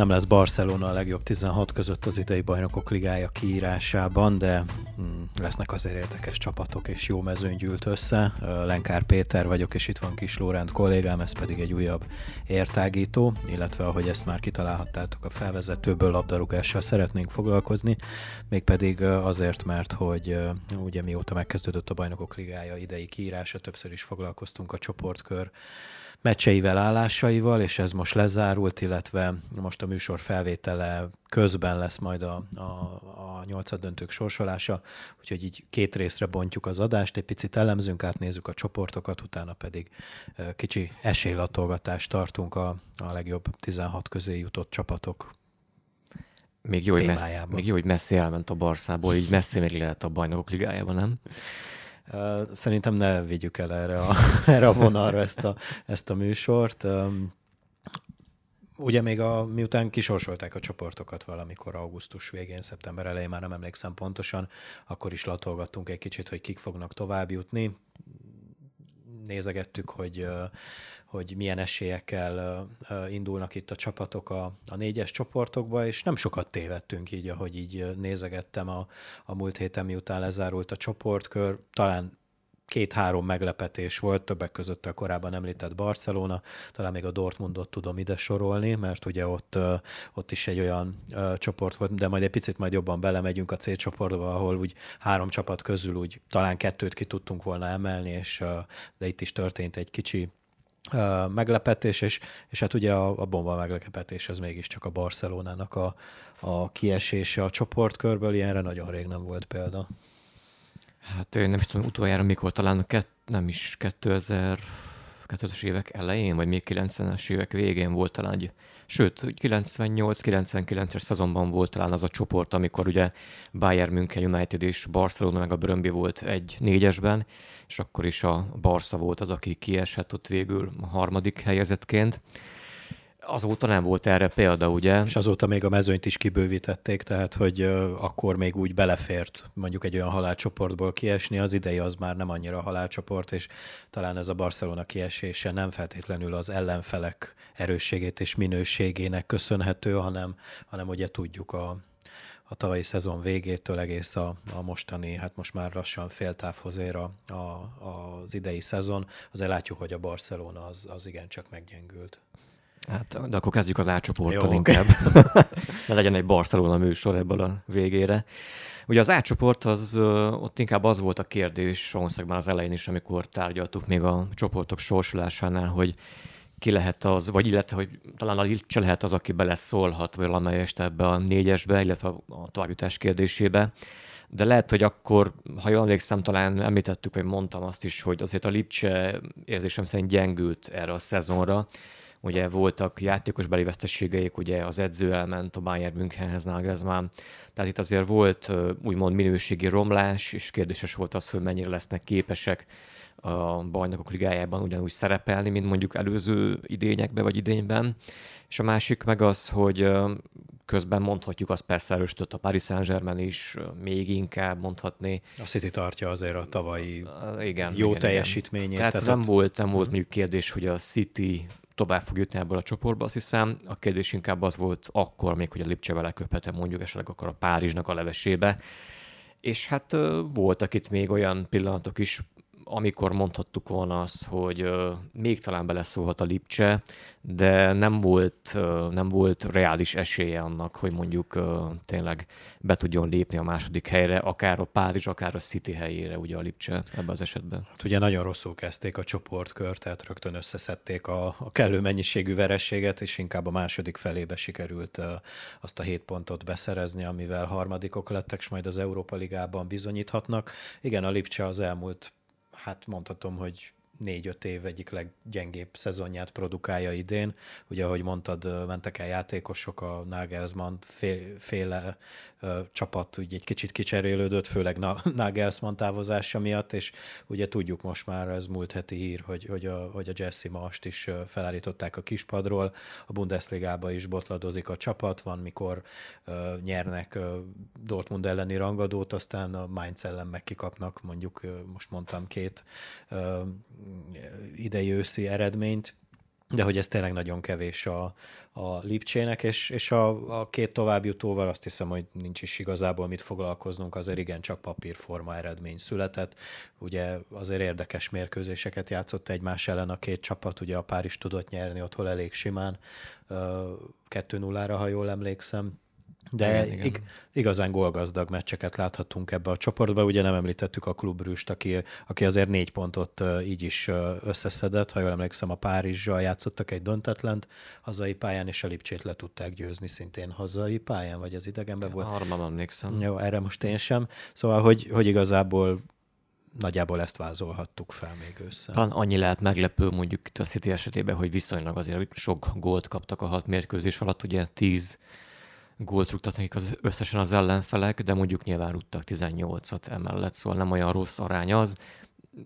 Nem lesz Barcelona a legjobb 16 között az idei bajnokok ligája kiírásában, de hmm, lesznek azért érdekes csapatok, és jó mezőny gyűlt össze. Lenkár Péter vagyok, és itt van Kis Lóránt kollégám, ez pedig egy újabb értágító, illetve ahogy ezt már kitalálhattátok a felvezetőből, labdarúgással szeretnénk foglalkozni, mégpedig azért, mert hogy ugye mióta megkezdődött a bajnokok ligája idei kiírása, többször is foglalkoztunk a csoportkör meccseivel, állásaival, és ez most lezárult, illetve most a műsor felvétele közben lesz majd a, a, a nyolcad döntők sorsolása, úgyhogy így két részre bontjuk az adást, egy picit elemzünk, átnézzük a csoportokat, utána pedig kicsi esélylatolgatást tartunk a, a legjobb 16 közé jutott csapatok még jó, hogy messz, még jó, hogy messzi elment a Barszából, így messzi még lehet a bajnokok ligájában, nem? Szerintem ne vigyük el erre a, erre a vonalra ezt a, ezt a műsort. Ugye még a, miután kisorsolták a csoportokat valamikor augusztus végén, szeptember elején, már nem emlékszem pontosan, akkor is latolgattunk egy kicsit, hogy kik fognak tovább jutni. Nézegettük, hogy hogy milyen esélyekkel indulnak itt a csapatok a, a négyes csoportokba, és nem sokat tévedtünk így, ahogy így nézegettem a, a múlt héten, miután lezárult a csoportkör. Talán két-három meglepetés volt, többek között a korábban említett Barcelona, talán még a Dortmundot tudom ide sorolni, mert ugye ott, ott is egy olyan csoport volt, de majd egy picit majd jobban belemegyünk a C csoportba, ahol úgy három csapat közül úgy talán kettőt ki tudtunk volna emelni, és de itt is történt egy kicsi meglepetés, és, és hát ugye a, a bomba meglepetés az mégiscsak a Barcelonának a, a kiesése a csoportkörből, ilyenre nagyon rég nem volt példa. Hát nem is tudom, utoljára mikor, talán a kett, nem is 2000 2000-es évek elején, vagy még 90-es évek végén volt talán egy, sőt, 98-99-es szezonban volt talán az a csoport, amikor ugye Bayern München United és Barcelona meg a Brömbi volt egy négyesben, és akkor is a Barca volt az, aki kiesett ott végül a harmadik helyezetként. Azóta nem volt erre példa, ugye? És azóta még a mezőnyt is kibővítették, tehát hogy akkor még úgy belefért mondjuk egy olyan halálcsoportból kiesni, az idei az már nem annyira halálcsoport, és talán ez a Barcelona kiesése nem feltétlenül az ellenfelek erősségét és minőségének köszönhető, hanem, hanem ugye tudjuk a, a tavalyi szezon végétől egész a, a mostani, hát most már lassan féltávhoz ér a, a, az idei szezon, azért látjuk, hogy a Barcelona az, az igencsak meggyengült. Hát, de akkor kezdjük az átcsoporttal inkább. ne legyen egy Barcelona műsor ebből a végére. Ugye az átcsoport, az, ott inkább az volt a kérdés, valószínűleg már az elején is, amikor tárgyaltuk még a csoportok sorsolásánál, hogy ki lehet az, vagy illetve, hogy talán a Lilcse lehet az, aki beleszólhat valamelyest ebbe a négyesbe, illetve a továbbjutás kérdésébe. De lehet, hogy akkor, ha jól emlékszem, talán említettük, vagy mondtam azt is, hogy azért a Lipcse érzésem szerint gyengült erre a szezonra, ugye voltak játékos beli veszteségeik, ugye az edző elment a Bayern Münchenhez Nagelsmann, tehát itt azért volt úgymond minőségi romlás, és kérdéses volt az, hogy mennyire lesznek képesek a bajnokok ligájában ugyanúgy szerepelni, mint mondjuk előző idényekben vagy idényben. És a másik meg az, hogy közben mondhatjuk azt persze erősített a Paris Saint-Germain is, még inkább mondhatni. A City tartja azért a tavalyi igen, jó igen, teljesítményét. Igen. Tehát, tehát nem, ott... volt, nem volt mondjuk kérdés, hogy a City tovább fog jutni ebből a csoportba, azt hiszem. A kérdés inkább az volt akkor még, hogy a Lipcse vele köphetem mondjuk esetleg akkor a Párizsnak a levesébe. És hát voltak itt még olyan pillanatok is, amikor mondhattuk volna azt, hogy még talán beleszólhat a Lipcse, de nem volt, nem volt reális esélye annak, hogy mondjuk tényleg be tudjon lépni a második helyre, akár a Párizs, akár a City helyére, ugye a Lipcse ebben az esetben. Hát ugye nagyon rosszul kezdték a csoportkört, tehát rögtön összeszedték a, a kellő mennyiségű verességet, és inkább a második felébe sikerült azt a hét pontot beszerezni, amivel harmadikok lettek, és majd az Európa Ligában bizonyíthatnak. Igen, a Lipcse az elmúlt hát mondhatom, hogy négy-öt év egyik leggyengébb szezonját produkálja idén. Ugye, ahogy mondtad, mentek el játékosok, a Nagelsmann féle csapat úgy egy kicsit kicserélődött, főleg Nagelsmann távozása miatt, és ugye tudjuk most már, ez múlt heti hír, hogy, hogy, a, hogy a Jesse most is felállították a kispadról, a Bundesligába is botladozik a csapat, van mikor nyernek Dortmund elleni rangadót, aztán a Mainz ellen meg kikapnak, mondjuk most mondtam két uh, idei őszi eredményt, de hogy ez tényleg nagyon kevés a, a Lipcsének, és, és a, a két továbbjutóval azt hiszem, hogy nincs is igazából mit foglalkoznunk, azért igen, csak papírforma eredmény született. Ugye azért érdekes mérkőzéseket játszott egymás ellen a két csapat, ugye a pár is tudott nyerni otthon elég simán, 2-0-ra, ha jól emlékszem, de igen, igen. igazán gólgazdag meccseket láthatunk ebbe a csoportba. Ugye nem említettük a klubrüst, aki, aki azért négy pontot így is összeszedett. Ha jól emlékszem, a Párizsal játszottak egy döntetlent hazai pályán, és a Lipcsét le tudták győzni szintén hazai pályán, vagy az idegenben volt. Arra nem emlékszem. Jó, erre most én sem. Szóval, hogy, hogy igazából nagyjából ezt vázolhattuk fel még össze. Talán annyi lehet meglepő mondjuk itt a City esetében, hogy viszonylag azért sok gólt kaptak a hat mérkőzés alatt, ugye tíz gólt rúgtak nekik az, összesen az ellenfelek, de mondjuk nyilván rúgtak 18-at emellett, szóval nem olyan rossz arány az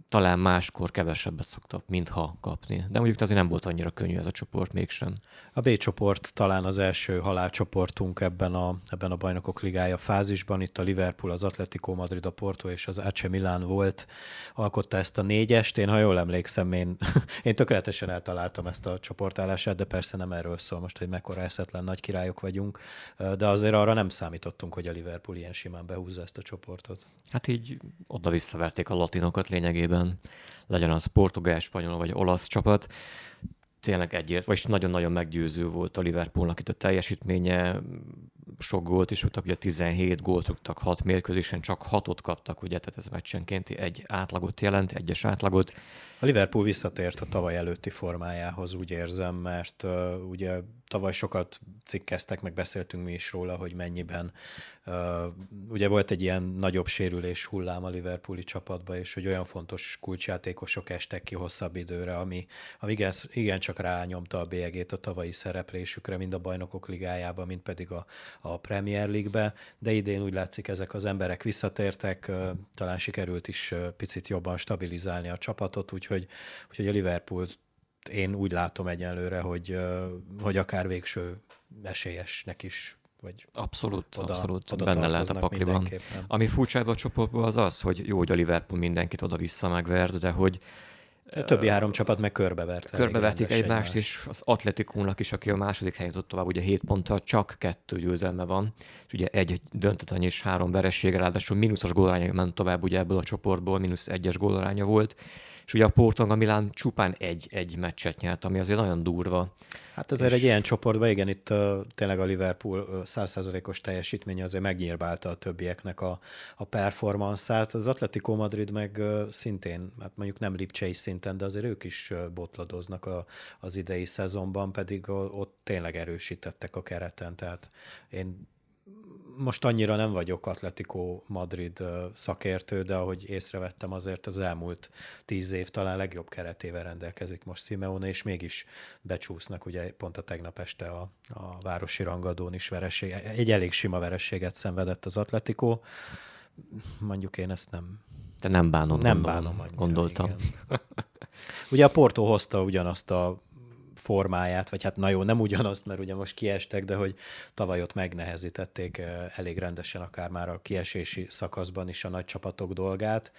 talán máskor kevesebbet szoktak, mintha kapni. De mondjuk azért nem volt annyira könnyű ez a csoport mégsem. A B csoport talán az első halálcsoportunk ebben a, ebben a bajnokok ligája fázisban. Itt a Liverpool, az Atletico Madrid, a Porto és az AC Milan volt, alkotta ezt a négyest. Én, ha jól emlékszem, én, én tökéletesen eltaláltam ezt a csoportállását, de persze nem erről szól most, hogy mekkora eszetlen nagy királyok vagyunk, de azért arra nem számítottunk, hogy a Liverpool ilyen simán behúzza ezt a csoportot. Hát így oda visszaverték a latinokat lényegében lényegében, legyen az portugál, spanyol vagy olasz csapat, tényleg egyért, vagyis nagyon-nagyon meggyőző volt a Liverpoolnak itt a teljesítménye, sok gólt is rúgtak, ugye 17 gólt rúgtak 6 mérkőzésen, csak 6-ot kaptak, ugye, tehát ez meccsenkénti egy átlagot jelent, egyes átlagot. A Liverpool visszatért a tavaly előtti formájához, úgy érzem, mert uh, ugye tavaly sokat cikkeztek, meg beszéltünk mi is róla, hogy mennyiben. Uh, ugye volt egy ilyen nagyobb sérülés hullám a Liverpooli csapatba, és hogy olyan fontos kulcsjátékosok estek ki hosszabb időre, ami, ami igen, igen csak rányomta a bélyegét a tavalyi szereplésükre, mind a bajnokok ligájába, mind pedig a, a Premier League-be, de idén úgy látszik, ezek az emberek visszatértek, uh, talán sikerült is uh, picit jobban stabilizálni a csapatot, úgyhogy, úgyhogy a Liverpool én úgy látom egyenlőre, hogy, hogy akár végső esélyesnek is vagy abszolút, oda, abszolút oda benne lehet a pakliban. Ami furcsa a csoportban az az, hogy jó, hogy a Liverpool mindenkit oda-vissza megvert, de hogy a többi három csapat meg körbevert. Körbeverték egymást, és az Atletikónak is, aki a második helyen ott tovább, ugye 7 ponttal csak kettő győzelme van, és ugye egy döntetlen és három veressége, ráadásul mínuszos gólaránya ment tovább ugye ebből a csoportból, mínusz egyes gólaránya volt, és ugye a Portong a Milán csupán egy-egy meccset nyert, ami azért nagyon durva. Hát azért és... egy ilyen csoportban, igen, itt uh, tényleg a Liverpool százszázalékos teljesítménye azért megnyírbálta a többieknek a, a performanszát. Az Atletico Madrid meg uh, szintén, hát mondjuk nem Lipcsei szinten, de azért ők is uh, botladoznak a, az idei szezonban, pedig uh, ott tényleg erősítettek a kereten, tehát én most annyira nem vagyok Atletico Madrid szakértő, de ahogy észrevettem, azért az elmúlt tíz év talán legjobb keretével rendelkezik most Simeone, és mégis becsúsznak, ugye pont a tegnap este a, a városi rangadón is vereség, egy elég sima verességet szenvedett az Atletico. Mondjuk én ezt nem... Te nem bánod, nem gondolom, bánom annyira, gondoltam. Igen. Ugye a Porto hozta ugyanazt a formáját, vagy hát na jó, nem ugyanazt, mert ugye most kiestek, de hogy tavaly ott megnehezítették eh, elég rendesen akár már a kiesési szakaszban is a nagy csapatok dolgát.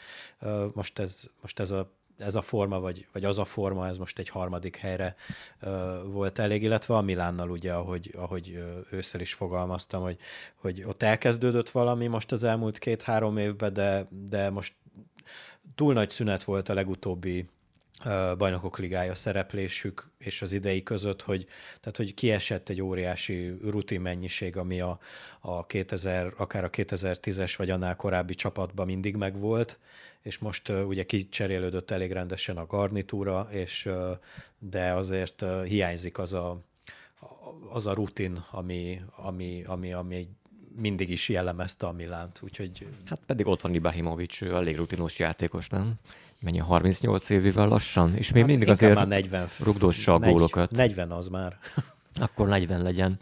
Most ez, most ez a ez a forma, vagy, vagy az a forma, ez most egy harmadik helyre uh, volt elég, illetve a Milánnal ugye, ahogy, ahogy ősszel is fogalmaztam, hogy, hogy ott elkezdődött valami most az elmúlt két-három évben, de, de most túl nagy szünet volt a legutóbbi bajnokok ligája szereplésük és az idei között, hogy, tehát, hogy kiesett egy óriási rutin mennyiség, ami a, a 2000, akár a 2010-es vagy annál korábbi csapatban mindig megvolt, és most uh, ugye kicserélődött elég rendesen a garnitúra, és, uh, de azért uh, hiányzik az a, az a rutin, ami, ami, ami, ami egy mindig is jellemezte a Milánt, úgyhogy... Hát pedig ott van Ibrahimovic, elég rutinos játékos, nem? Mennyi, 38 évével lassan? És még hát mindig azért már 40, rugdossa a gólokat. 40 az már. Akkor 40 legyen.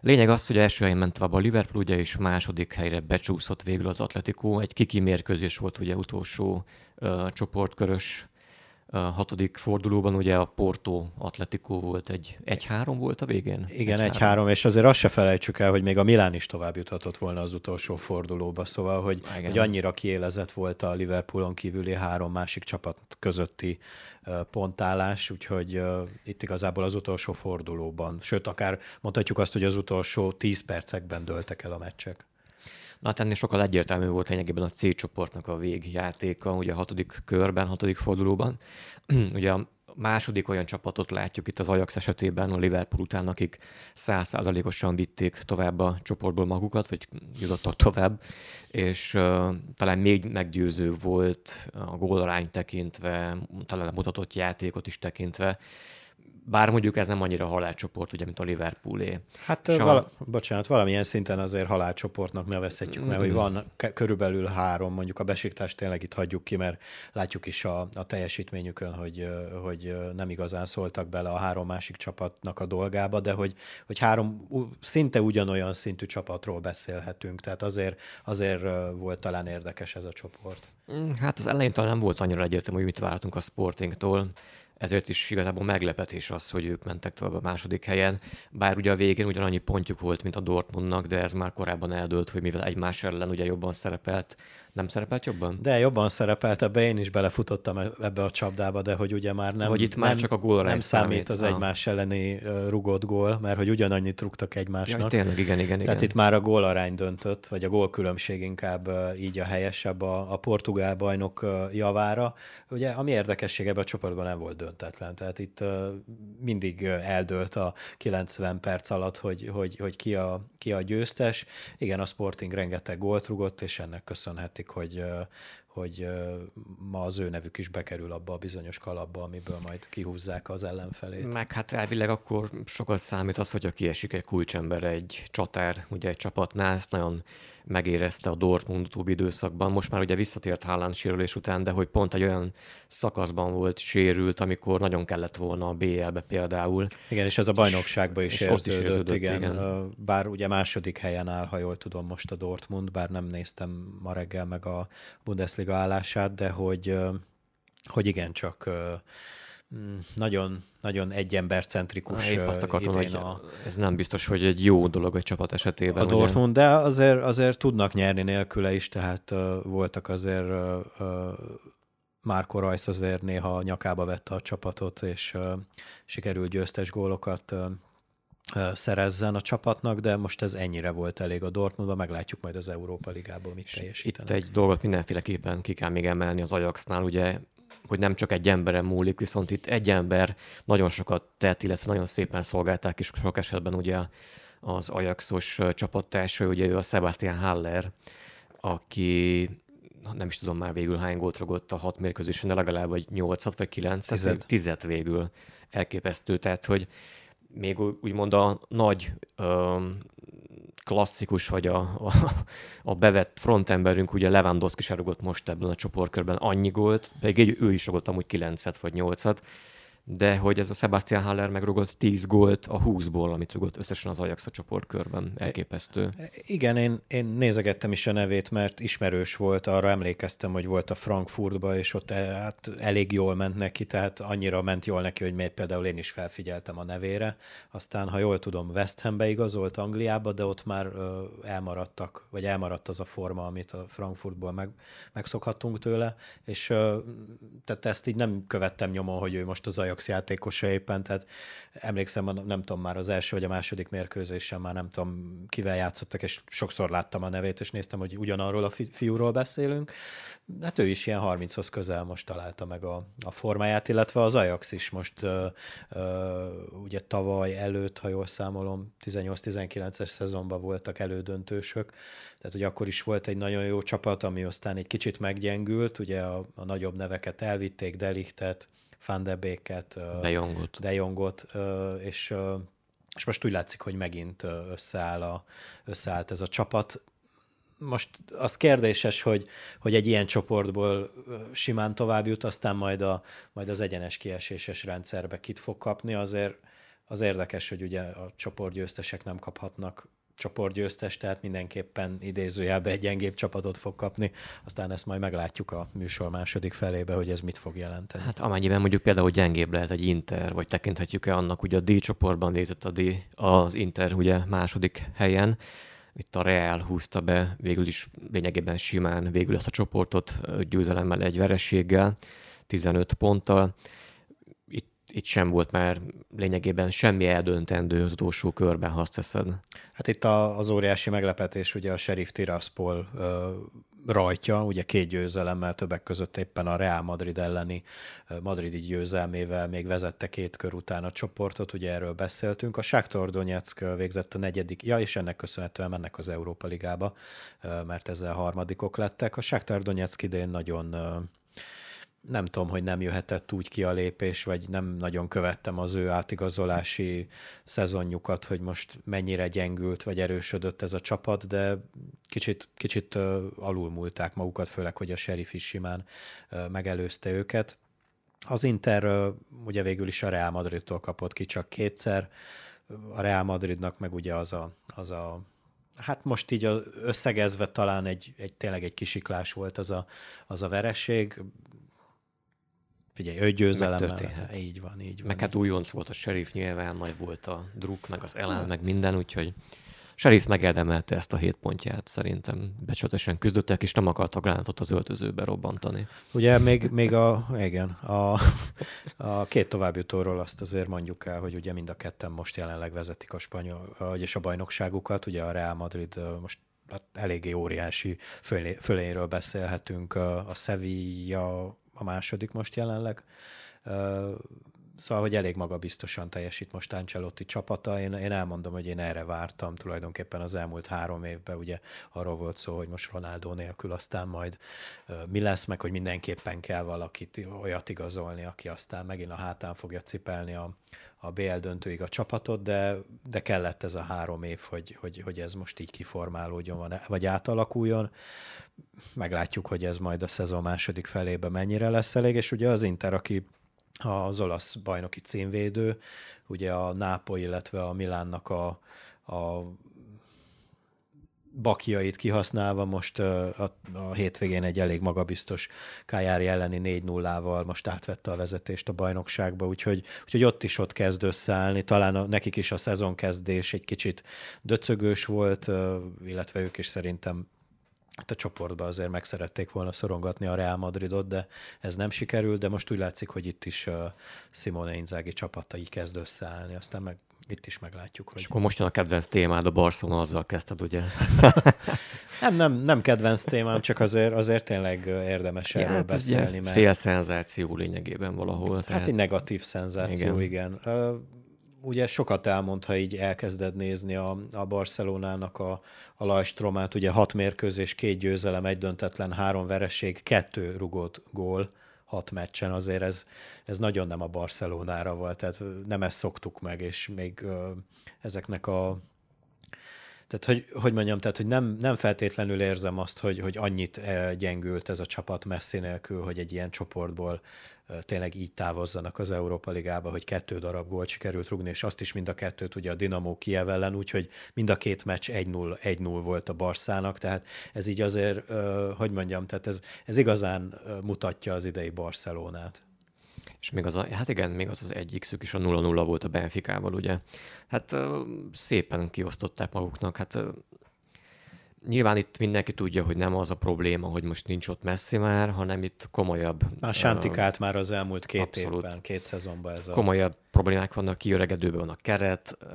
Lényeg az, hogy első helyen ment tovább a Liverpool, ugye, és második helyre becsúszott végül az Atletico. Egy kiki mérkőzés volt ugye utolsó uh, csoportkörös a hatodik fordulóban ugye a Porto Atletico volt egy 1-3 volt a végén? Igen, 1-3, és azért azt se felejtsük el, hogy még a Milán is tovább juthatott volna az utolsó fordulóba, szóval, hogy, hogy annyira kiélezett volt a Liverpoolon kívüli három másik csapat közötti pontállás, úgyhogy itt igazából az utolsó fordulóban, sőt, akár mondhatjuk azt, hogy az utolsó 10 percekben dőltek el a meccsek. Hát ennél sokkal egyértelmű volt lényegében a C csoportnak a végjátéka, ugye a hatodik körben, hatodik fordulóban. ugye a második olyan csapatot látjuk itt az Ajax esetében, a Liverpool után, akik százszázalékosan vitték tovább a csoportból magukat, vagy jutottak tovább, és uh, talán még meggyőző volt a gólarány tekintve, talán a mutatott játékot is tekintve, bár mondjuk ez nem annyira halálcsoport, ugye, mint a Liverpoolé. Hát a... vala, bocsánat, valamilyen szinten azért halálcsoportnak nevezhetjük, mert hogy mm. van körülbelül három, mondjuk a besiktást tényleg itt hagyjuk ki, mert látjuk is a, a teljesítményükön, hogy, hogy nem igazán szóltak bele a három másik csapatnak a dolgába, de hogy, hogy három szinte ugyanolyan szintű csapatról beszélhetünk, tehát azért, azért volt talán érdekes ez a csoport. Mm, hát az elején talán nem volt annyira egyértelmű, hogy mit vártunk a Sportingtól ezért is igazából meglepetés az, hogy ők mentek tovább a második helyen, bár ugye a végén ugyanannyi pontjuk volt, mint a Dortmundnak, de ez már korábban eldőlt, hogy mivel egymás ellen ugye jobban szerepelt, nem szerepelt jobban? De jobban szerepelt, ebbe én is belefutottam ebbe a csapdába, de hogy ugye már nem, Vagy itt már nem, csak a gól nem számít, számít az ah. egymás elleni rugott gól, mert hogy ugyanannyit rúgtak egymásnak. Jaj, tényleg, igen, igen, Tehát igen. itt már a gólarány döntött, vagy a gólkülönbség inkább így a helyesebb a, a portugál bajnok javára. Ugye, ami érdekesség ebben a csoportban nem volt döntetlen, tehát itt mindig eldőlt a 90 perc alatt, hogy, hogy, hogy ki, a, ki a győztes. Igen, a Sporting rengeteg gólt rugott, és ennek köszönheti látszik, hogy, hogy ma az ő nevük is bekerül abba a bizonyos kalapba, amiből majd kihúzzák az ellenfelét. Meg hát elvileg akkor sokat számít az, hogyha kiesik egy kulcsember, egy csatár, ugye egy csapatnál, ezt nagyon megérezte a Dortmund utóbbi időszakban. Most már ugye visszatért Haaland sérülés után, de hogy pont egy olyan szakaszban volt sérült, amikor nagyon kellett volna a BL-be például. Igen, és ez a bajnokságban is, érződött, is érződött igen. igen. Bár ugye második helyen áll, ha jól tudom most a Dortmund, bár nem néztem ma reggel meg a Bundesliga állását, de hogy, hogy igen, csak nagyon, nagyon egyembercentrikus Épp azt akartam, hogy a, ez nem biztos, hogy egy jó dolog egy csapat esetében. A Dortmund, ugye? de azért, azért tudnak nyerni nélküle is, tehát uh, voltak azért uh, uh, Márko Rajsz azért néha nyakába vette a csapatot, és uh, sikerült győztes gólokat uh, szerezzen a csapatnak, de most ez ennyire volt elég a Dortmundban, meglátjuk majd az Európa Ligából mit teljesítenek. Itt egy dolgot mindenféleképpen ki kell még emelni az Ajaxnál, ugye hogy nem csak egy emberen múlik, viszont itt egy ember nagyon sokat tett, illetve nagyon szépen szolgálták, és sok esetben ugye az Ajaxos csapattársa, ugye ő a Sebastian Haller, aki nem is tudom már végül hány gólt rogott a hat mérkőzésen, de legalább vagy nyolcat vagy kilencet, tizet. tizet végül elképesztő. Tehát, hogy még úgymond a nagy klasszikus, vagy a, a, a bevett frontemberünk, ugye Lewandowski se rugott most ebben a csoportkörben annyi gólt, pedig ő is rugott amúgy 9 vagy 8-at, de hogy ez a Sebastian Haller megrugott 10 gólt a 20-ból, amit rugott összesen az Ajax a csoportkörben. Elképesztő. Igen, én, én nézegettem is a nevét, mert ismerős volt, arra emlékeztem, hogy volt a Frankfurtba, és ott eh, hát elég jól ment neki, tehát annyira ment jól neki, hogy még például én is felfigyeltem a nevére. Aztán, ha jól tudom, West Hambe igazolt Angliába, de ott már elmaradtak, vagy elmaradt az a forma, amit a Frankfurtból meg, megszokhattunk tőle, és tehát ezt így nem követtem nyomon, hogy ő most az Ajax Ajax játékosa éppen, tehát emlékszem, nem tudom már az első vagy a második mérkőzésen már nem tudom kivel játszottak, és sokszor láttam a nevét, és néztem, hogy ugyanarról a fiúról beszélünk. Hát ő is ilyen 30-hoz közel most találta meg a, a formáját, illetve az Ajax is most uh, uh, ugye tavaly előtt, ha jól számolom, 18-19-es szezonban voltak elődöntősök, tehát hogy akkor is volt egy nagyon jó csapat, ami aztán egy kicsit meggyengült, ugye a, a nagyobb neveket elvitték, Delichtet, van de Beeket, De Jongot, De Jongot és, és most úgy látszik, hogy megint összeáll a, összeállt ez a csapat. Most az kérdéses, hogy, hogy egy ilyen csoportból simán tovább jut, aztán majd, a, majd az egyenes kieséses rendszerbe kit fog kapni, azért az érdekes, hogy ugye a csoportgyőztesek nem kaphatnak csoportgyőztes, tehát mindenképpen idézőjelben egy gyengébb csapatot fog kapni. Aztán ezt majd meglátjuk a műsor második felébe, hogy ez mit fog jelenteni. Hát amennyiben mondjuk például gyengébb lehet egy Inter, vagy tekinthetjük-e annak, hogy a D csoportban nézett a D, az Inter ugye második helyen, itt a Real húzta be végül is lényegében simán végül ezt a csoportot győzelemmel egy vereséggel, 15 ponttal itt sem volt már lényegében semmi eldöntendő az utolsó körben, ha azt teszed. Hát itt a, az óriási meglepetés ugye a Sheriff Tiraspol rajtja, ugye két győzelemmel többek között éppen a Real Madrid elleni madridi győzelmével még vezette két kör után a csoportot, ugye erről beszéltünk. A Sáktor Donetsk végzett a negyedik, ja és ennek köszönhetően mennek az Európa Ligába, mert ezzel harmadikok lettek. A Sáktor Donetsk idén nagyon nem tudom, hogy nem jöhetett úgy ki a lépés, vagy nem nagyon követtem az ő átigazolási szezonjukat, hogy most mennyire gyengült, vagy erősödött ez a csapat, de kicsit, kicsit alulmúlták magukat, főleg, hogy a sheriff is simán megelőzte őket. Az Inter ugye végül is a Real Madridtól kapott ki csak kétszer, a Real Madridnak meg ugye az a, az a hát most így összegezve talán egy, egy tényleg egy kisiklás volt az a, az a vereség. Figyelj, öt győzelem. Így van, így van. Meg hát újonc volt a sheriff, nyilván nagy volt a druk, meg az elem, hát. meg minden, úgyhogy Sheriff megérdemelte ezt a hét pontját, szerintem becsületesen küzdöttek, és nem akartak gránátot az öltözőbe robbantani. Ugye még, még a, igen, a, a két továbbjutóról azt azért mondjuk el, hogy ugye mind a ketten most jelenleg vezetik a spanyol, és a bajnokságukat, ugye a Real Madrid most hát eléggé óriási fölé, fölényről beszélhetünk, a Sevilla a második most jelenleg. Szóval, hogy elég magabiztosan teljesít most Ancelotti csapata. Én, én elmondom, hogy én erre vártam tulajdonképpen az elmúlt három évben. Ugye arról volt szó, hogy most Ronaldo nélkül aztán majd mi lesz, meg hogy mindenképpen kell valakit olyat igazolni, aki aztán megint a hátán fogja cipelni a, a BL döntőig a csapatot, de, de kellett ez a három év, hogy, hogy, hogy ez most így kiformálódjon, vagy átalakuljon meglátjuk, hogy ez majd a szezon második felébe mennyire lesz elég, és ugye az Inter, aki az olasz bajnoki címvédő, ugye a Nápoly, illetve a Milánnak a, a bakjait kihasználva most a, a hétvégén egy elég magabiztos Kájári elleni 4-0-val most átvette a vezetést a bajnokságba, úgyhogy, úgyhogy ott is ott kezd összeállni. Talán a, nekik is a szezonkezdés egy kicsit döcögős volt, illetve ők is szerintem hát a csoportban azért meg szerették volna szorongatni a Real Madridot, de ez nem sikerült, de most úgy látszik, hogy itt is uh, Simone Inzaghi csapatai kezd összeállni, aztán meg itt is meglátjuk. Hogy... És akkor most jön a kedvenc témád, a Barcelona, azzal kezdted, ugye? nem, nem, nem kedvenc témám, csak azért, azért tényleg érdemes erről hát beszélni. Mert... Fél szenzáció lényegében valahol. Hát tehát... egy negatív szenzáció, igen. igen ugye sokat elmond, ha így elkezded nézni a, a Barcelonának a, a Lajstromát, ugye hat mérkőzés, két győzelem, egy döntetlen, három vereség, kettő rugott gól hat meccsen, azért ez, ez nagyon nem a Barcelonára volt, tehát nem ezt szoktuk meg, és még ezeknek a tehát, hogy, hogy mondjam, tehát, hogy nem, nem feltétlenül érzem azt, hogy, hogy annyit gyengült ez a csapat messzi nélkül, hogy egy ilyen csoportból tényleg így távozzanak az Európa Ligába, hogy kettő darab gólt sikerült rugni, és azt is mind a kettőt ugye a Dinamo Kiev ellen, úgyhogy mind a két meccs 1-0, 1-0 volt a Barszának, tehát ez így azért, hogy mondjam, tehát ez, ez igazán mutatja az idei Barcelonát. És még az a, hát igen, még az az egyik szük is a 0-0 volt a Benficával, ugye. Hát szépen kiosztották maguknak, hát nyilván itt mindenki tudja, hogy nem az a probléma, hogy most nincs ott messzi már, hanem itt komolyabb... Már sántikált uh, már az elmúlt két abszolút. évben, két szezonban ez a... Komolyabb problémák vannak, kiöregedőben van a keret, uh,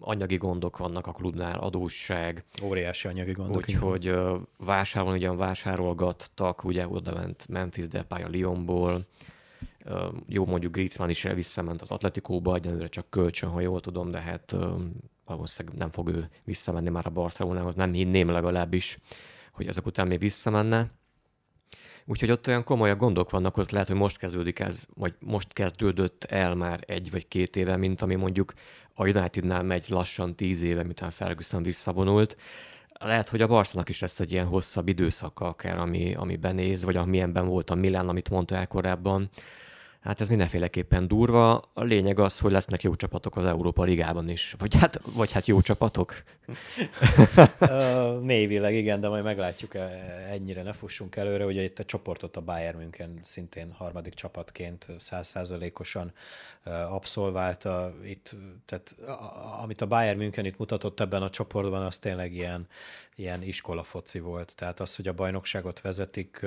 anyagi gondok vannak a klubnál, adósság. Óriási anyagi gondok. Úgyhogy uh, vásárolni ugyan vásárolgattak, ugye oda ment Memphis Depay a Lyonból, uh, jó, mondjuk Griezmann is visszament az Atletikóba, egyenlőre csak kölcsön, ha jól tudom, de hát valószínűleg nem fog ő visszamenni már a Barcelonához, nem hinném legalábbis, hogy ezek után még visszamenne. Úgyhogy ott olyan komolyabb gondok vannak, ott lehet, hogy most kezdődik ez, vagy most kezdődött el már egy vagy két éve, mint ami mondjuk a Unitednál megy lassan tíz éve, miután Ferguson visszavonult. Lehet, hogy a Barcelona is lesz egy ilyen hosszabb időszaka akár, ami, ami benéz, vagy amilyenben volt a Milán, amit mondta el korábban Hát ez mindenféleképpen durva. A lényeg az, hogy lesznek jó csapatok az Európa Ligában is. Vagy hát, vagy hát jó csapatok. Névileg igen, de majd meglátjuk, e, ennyire ne fussunk előre. Ugye itt a csoportot a Bayern München szintén harmadik csapatként százszázalékosan abszolválta. Itt, tehát amit a Bayern München itt mutatott ebben a csoportban, az tényleg ilyen, ilyen iskola foci volt. Tehát az, hogy a bajnokságot vezetik,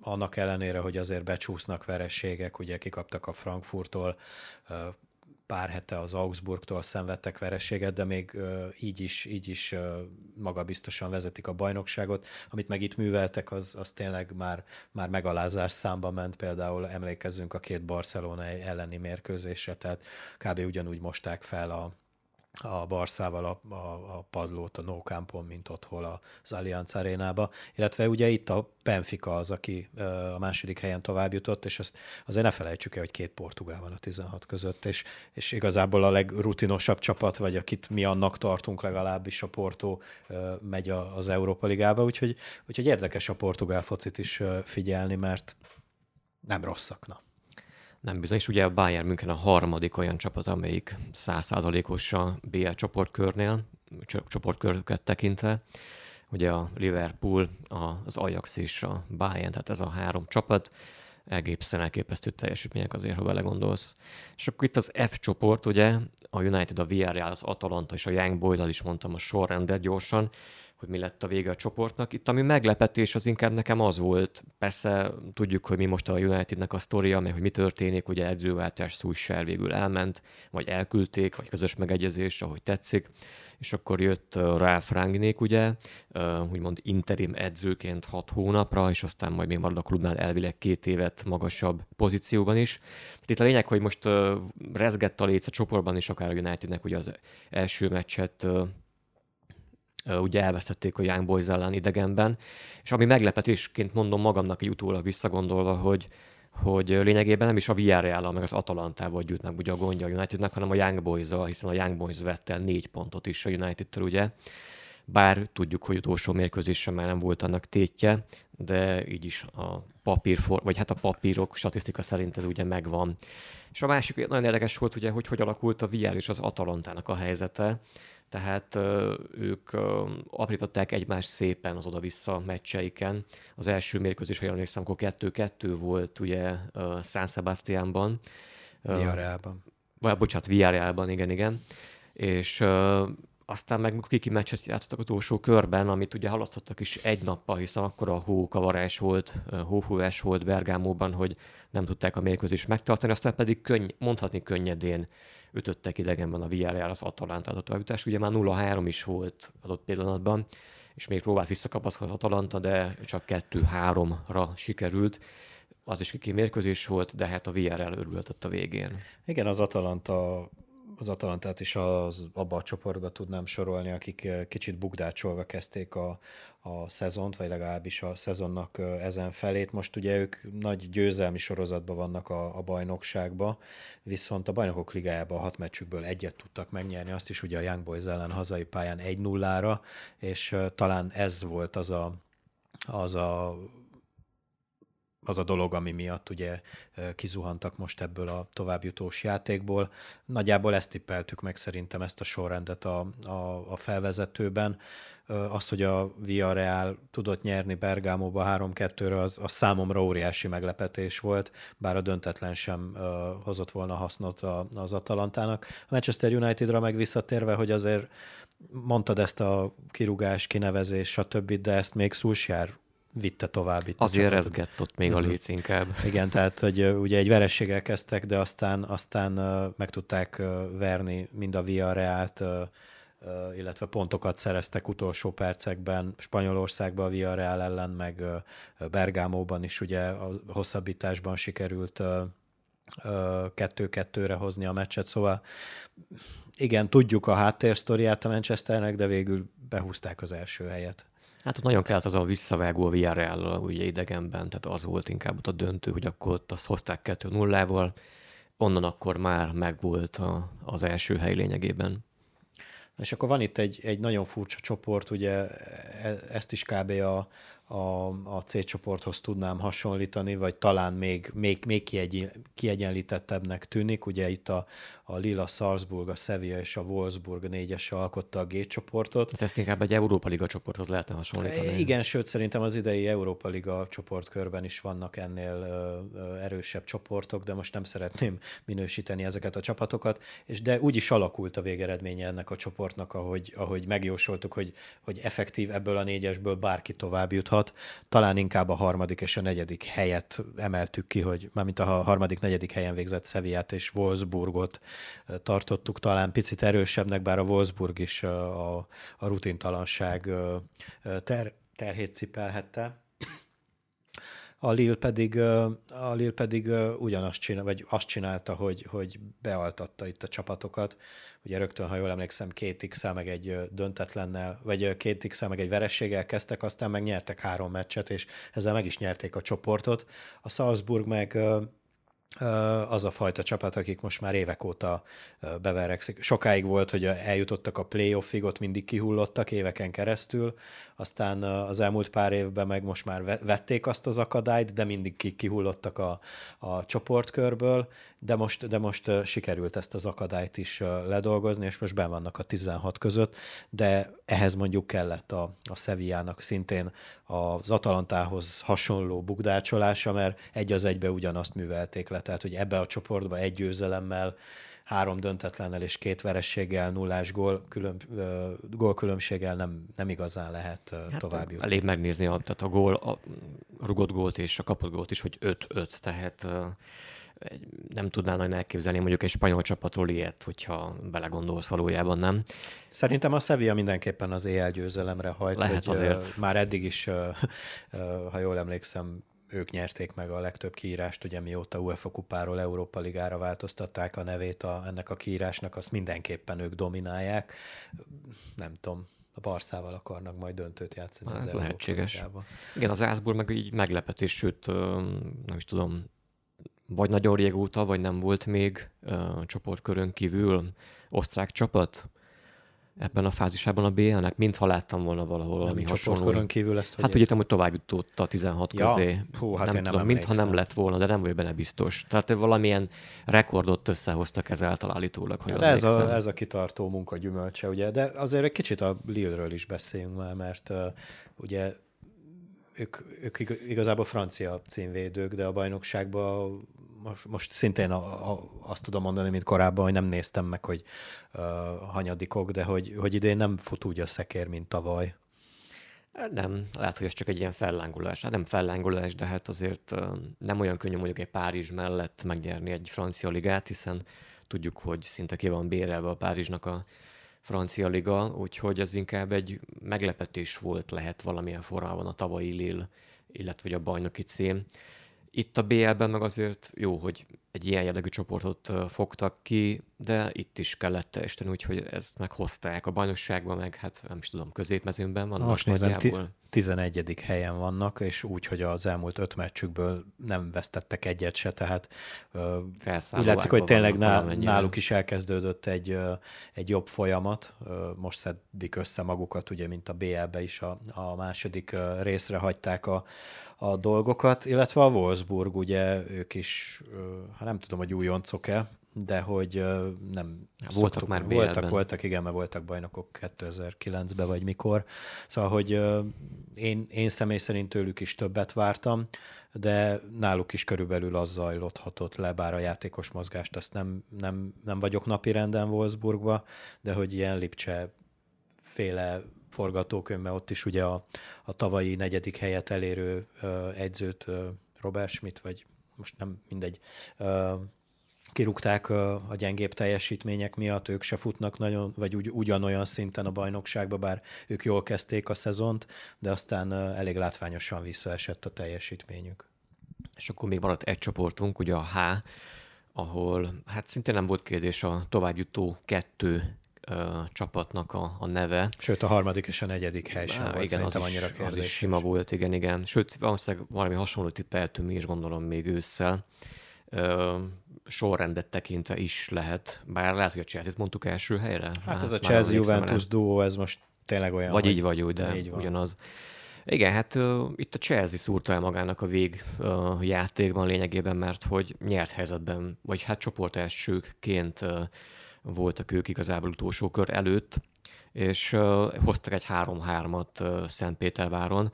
annak ellenére, hogy azért becsúsznak vereségek, ugye kikaptak a Frankfurtól, pár hete az Augsburgtól szenvedtek vereséget, de még így is, így is magabiztosan vezetik a bajnokságot. Amit meg itt műveltek, az, az tényleg már, már megalázás számba ment, például emlékezzünk a két Barcelona elleni mérkőzésre, tehát kb. ugyanúgy mosták fel a, a Barszával a, a, a padlót a No mint otthon az Allianz arénába, illetve ugye itt a Benfica az, aki a második helyen tovább jutott, és azt azért ne felejtsük el, hogy két portugál van a 16 között, és, és igazából a legrutinosabb csapat, vagy akit mi annak tartunk legalábbis a Porto megy az Európa Ligába, úgyhogy, úgyhogy érdekes a portugál focit is figyelni, mert nem rosszak, na. Nem bizony, és ugye a Bayern München a harmadik olyan csapat, amelyik százszázalékos a BL csoportkörnél, csoportköröket tekintve. Ugye a Liverpool, az Ajax és a Bayern, tehát ez a három csapat egészen elképesztő teljesítmények azért, ha belegondolsz. És akkor itt az F csoport, ugye, a United, a Villarreal, az Atalanta és a Young boys is mondtam a sorrendet gyorsan hogy mi lett a vége a csoportnak. Itt ami meglepetés az inkább nekem az volt. Persze tudjuk, hogy mi most a Unitednek a sztoria, meg hogy mi történik, ugye edzőváltás Szújsár végül elment, vagy elküldték, vagy közös megegyezés, ahogy tetszik. És akkor jött Ralf Rangnick, ugye, úgymond interim edzőként hat hónapra, és aztán majd még marad a klubnál elvileg két évet magasabb pozícióban is. Itt a lényeg, hogy most rezgett a léc a csoportban is, akár a Unitednek ugye az első meccset ugye elvesztették a Young Boys ellen idegenben, és ami meglepetésként mondom magamnak egy utólag visszagondolva, hogy, hogy lényegében nem is a villarreal meg az Atalantával gyűjt meg ugye a gondja a Unitednek, hanem a Young boys hiszen a Young Boys vette négy pontot is a United-től, ugye. Bár tudjuk, hogy utolsó mérkőzésen már nem volt annak tétje, de így is a papír, vagy hát a papírok statisztika szerint ez ugye megvan. És a másik nagyon érdekes volt ugye, hogy hogy alakult a VR és az Atalantának a helyzete tehát ők aprították egymást szépen az oda-vissza meccseiken. Az első mérkőzés, ha emlékszem, akkor 2-2 volt ugye San Sebastianban. Villarrealban. Vagy, bocsánat, Villarrealban, igen, igen. És aztán meg kiki meccset játszottak utolsó körben, amit ugye halasztottak is egy nappal, hiszen akkor a hókavarás volt, hófúvás volt Bergámóban, hogy nem tudták a mérkőzést megtartani, aztán pedig könny- mondhatni könnyedén ütöttek idegenben a Villarreal az Atalanta adott továbbjutást. Ugye már 0-3 is volt adott pillanatban, és még próbált visszakapaszkodni az Atalanta, de csak 2-3-ra sikerült. Az is kiki mérkőzés volt, de hát a Villarreal örültett a végén. Igen, az Atalanta az Atalantát is az, abba a csoportba tudnám sorolni, akik eh, kicsit bukdácsolva kezdték a, a szezont, vagy legalábbis a szezonnak eh, ezen felét. Most ugye ők nagy győzelmi sorozatban vannak a, a bajnokságba, viszont a bajnokok ligájában a hat meccsükből egyet tudtak megnyerni, azt is ugye a Young Boys ellen hazai pályán 1-0-ra, és eh, talán ez volt az a, az a az a dolog, ami miatt ugye kizuhantak most ebből a továbbjutós játékból. Nagyjából ezt tippeltük meg szerintem ezt a sorrendet a, a, a felvezetőben. Az, hogy a Villarreal tudott nyerni Bergámóba 3-2-re, az, az számomra óriási meglepetés volt, bár a döntetlen sem uh, hozott volna hasznot a, az Atalantának. A Manchester Unitedra meg visszatérve, hogy azért mondtad ezt a kirugás, kinevezés, stb., de ezt még Szulsjár vitte tovább itt. Azért rezgett ott még a mhm. léc inkább. Igen, tehát hogy ugye egy verességgel kezdtek, de aztán, aztán meg tudták verni mind a Villarrealt, illetve pontokat szereztek utolsó percekben Spanyolországban a Villarreal ellen, meg Bergámóban is ugye a hosszabbításban sikerült kettő-kettőre hozni a meccset, szóval igen, tudjuk a háttérsztoriát a Manchesternek, de végül behúzták az első helyet. Hát ott nagyon kellett az a visszavágó a Villarreal ugye idegenben, tehát az volt inkább ott a döntő, hogy akkor ott azt hozták 2-0-val, onnan akkor már megvolt a, az első hely lényegében. És akkor van itt egy, egy nagyon furcsa csoport, ugye e, ezt is kb. a, a, a C csoporthoz tudnám hasonlítani, vagy talán még, még, még kiegy, kiegyenlítettebbnek tűnik. Ugye itt a, a Lila, Salzburg, a Sevilla és a Wolfsburg négyes alkotta a G csoportot. Hát ezt inkább egy Európa Liga csoporthoz lehetne hasonlítani. Igen, sőt szerintem az idei Európa Liga csoportkörben is vannak ennél erősebb csoportok, de most nem szeretném minősíteni ezeket a csapatokat, és de úgy is alakult a végeredménye ennek a csoportnak, ahogy, ahogy megjósoltuk, hogy, hogy effektív ebből a négyesből bárki tovább juthat. Talán inkább a harmadik és a negyedik helyet emeltük ki, hogy mármint a harmadik, negyedik helyen végzett Sevillát és Wolfsburgot tartottuk talán picit erősebbnek, bár a Wolfsburg is a, a rutintalanság ter, terhét cipelhette. A Lille pedig, a Lille pedig ugyanazt csinál, vagy azt csinálta, hogy, hogy bealtatta itt a csapatokat. Ugye rögtön, ha jól emlékszem, két x meg egy döntetlennel, vagy két x meg egy verességgel kezdtek, aztán meg nyertek három meccset, és ezzel meg is nyerték a csoportot. A Salzburg meg az a fajta csapat, akik most már évek óta beverekszik. Sokáig volt, hogy eljutottak a playoffig, ott mindig kihullottak éveken keresztül, aztán az elmúlt pár évben meg most már vették azt az akadályt, de mindig kihullottak a, a csoportkörből, de most, de most sikerült ezt az akadályt is ledolgozni, és most ben vannak a 16 között, de ehhez mondjuk kellett a, a Sevillának szintén az Atalantához hasonló bugdácsolása, mert egy az egybe ugyanazt művelték le, tehát hogy ebbe a csoportba egy győzelemmel három döntetlennel és két verességgel, nullás gól, külön, gól különbséggel nem, nem igazán lehet hát tovább jutni. Elég megnézni a, tehát a, gól, a rugott gólt és a kapott gólt is, hogy 5-5, tehát nem tudnál nagyon elképzelni mondjuk egy spanyol csapatról ilyet, hogyha belegondolsz valójában, nem? Szerintem a Sevilla mindenképpen az EL győzelemre hajt. Lehet hogy azért. Már eddig is, ha jól emlékszem, ők nyerték meg a legtöbb kiírást, ugye mióta UEFA kupáról Európa Ligára változtatták a nevét a, ennek a kiírásnak, azt mindenképpen ők dominálják. Nem tudom, a Barszával akarnak majd döntőt játszani. Ez lehetséges. Igen, az Ászból meg így meglepetés, sőt, nem is tudom, vagy nagyon régóta, vagy nem volt még uh, csoportkörön kívül osztrák csapat ebben a fázisában a BL-nek, mintha láttam volna valahol nem valami hasonló. kívül ezt, hogy Hát úgy értem, hogy tovább jutott a 16 ja, közé. Hú, hát nem én tudom, nem mintha nem lett volna, de nem vagy benne biztos. Tehát valamilyen rekordot összehoztak ezáltal állítólag. Hogy de ez a, ez a kitartó munka gyümölcse, ugye. De azért egy kicsit a Lille-ről is beszéljünk már, mert uh, ugye ők, ők igazából francia címvédők, de a bajnokságban most, most szintén a, a, azt tudom mondani, mint korábban, hogy nem néztem meg, hogy uh, hanyadikok, de hogy, hogy idén nem fut úgy a szekér, mint tavaly. Nem, lehet, hogy ez csak egy ilyen fellángolás. Hát nem fellángolás, de hát azért nem olyan könnyű mondjuk egy Párizs mellett megnyerni egy francia ligát, hiszen tudjuk, hogy szinte ki van bérelve a Párizsnak a francia liga, úgyhogy ez inkább egy meglepetés volt lehet valamilyen formában a tavalyi Lille, illetve a bajnoki cím. Itt a BL-ben meg azért jó, hogy egy ilyen jellegű csoportot fogtak ki, de itt is kellett teljesíteni, úgyhogy ezt meghozták a bajnokságban, meg hát nem is tudom, középmezőnben van most nézem, 11. helyen vannak, és úgy, hogy az elmúlt öt meccsükből nem vesztettek egyet se, tehát úgy látszik, hogy tényleg náluk is elkezdődött egy, egy jobb folyamat. Most szedik össze magukat, ugye, mint a BL-be is a, a második részre hagyták a, a dolgokat, illetve a Wolfsburg, ugye ők is, hát nem tudom, hogy újoncok-e, de hogy nem voltak szoktuk, már Voltak, voltak, igen, mert voltak bajnokok 2009-ben, vagy mikor. Szóval, hogy én, én személy szerint tőlük is többet vártam, de náluk is körülbelül az zajlódhatott le, bár a játékos mozgást azt nem, nem, nem vagyok napi renden Wolfsburgba, de hogy ilyen Lipcse féle forgatókönyv, ott is ugye a, a tavalyi negyedik helyet elérő uh, egyzőt, uh, Robert Schmidt, vagy most nem mindegy, kirúgták a gyengébb teljesítmények miatt, ők se futnak nagyon, vagy ugy, ugyanolyan szinten a bajnokságba, bár ők jól kezdték a szezont, de aztán elég látványosan visszaesett a teljesítményük. És akkor még maradt egy csoportunk, ugye a H, ahol hát szintén nem volt kérdés a továbbjutó kettő csapatnak a, a neve. Sőt, a harmadik és a negyedik hely sem volt igen, az annyira is, az is sima volt, igen, igen. Sőt, valószínűleg valami hasonlót tippeltünk mi is, gondolom még ősszel. Ö, sorrendet tekintve is lehet, bár lehet, hogy a Chelsea-t mondtuk első helyre. Hát, hát ez a Chelsea-Juventus duó, ez most tényleg olyan, Vagy így vagy úgy, de így van. ugyanaz. Igen, hát uh, itt a Chelsea szúrta el magának a vég uh, játékban lényegében, mert hogy nyert helyzetben, vagy hát csoport elsőként uh, voltak ők igazából utolsó kör előtt, és hoztak egy 3-3-at uh, Szentpéterváron,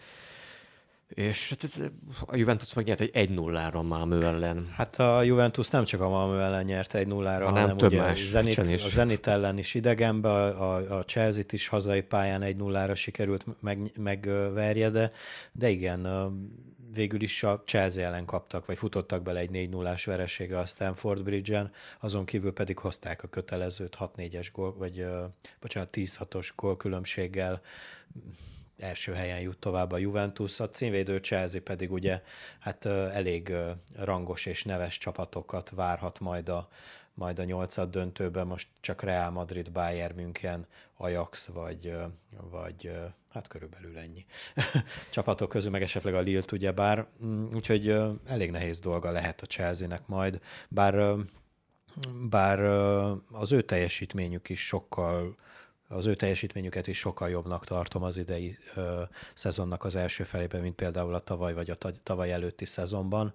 és hát ez, a Juventus megnyert egy 1-0-ra Malmö ellen. Hát a Juventus nem csak a Malmö ellen nyert 1-0-ra, hanem, hanem több ugye más a Zenit, is. a Zenit ellen is idegenbe, a, a, a Chelsea-t is hazai pályán 1-0-ra sikerült meg, megverje, de, de igen, végül is a Chelsea ellen kaptak, vagy futottak bele egy 4 0 veresége a Stanford Bridge-en, azon kívül pedig hozták a kötelezőt 6-4-es gól, vagy uh, bocsánat, 10-6-os gól különbséggel első helyen jut tovább a Juventus, a címvédő Chelsea pedig ugye hát elég rangos és neves csapatokat várhat majd a, majd a nyolcad döntőben, most csak Real Madrid, Bayern München, Ajax, vagy, vagy hát körülbelül ennyi csapatok közül, meg esetleg a Lille ugye bár, mm, úgyhogy elég nehéz dolga lehet a Chelsea-nek majd, bár bár az ő teljesítményük is sokkal az ő teljesítményüket is sokkal jobbnak tartom az idei ö, szezonnak az első felében, mint például a tavaly vagy a tavaly előtti szezonban.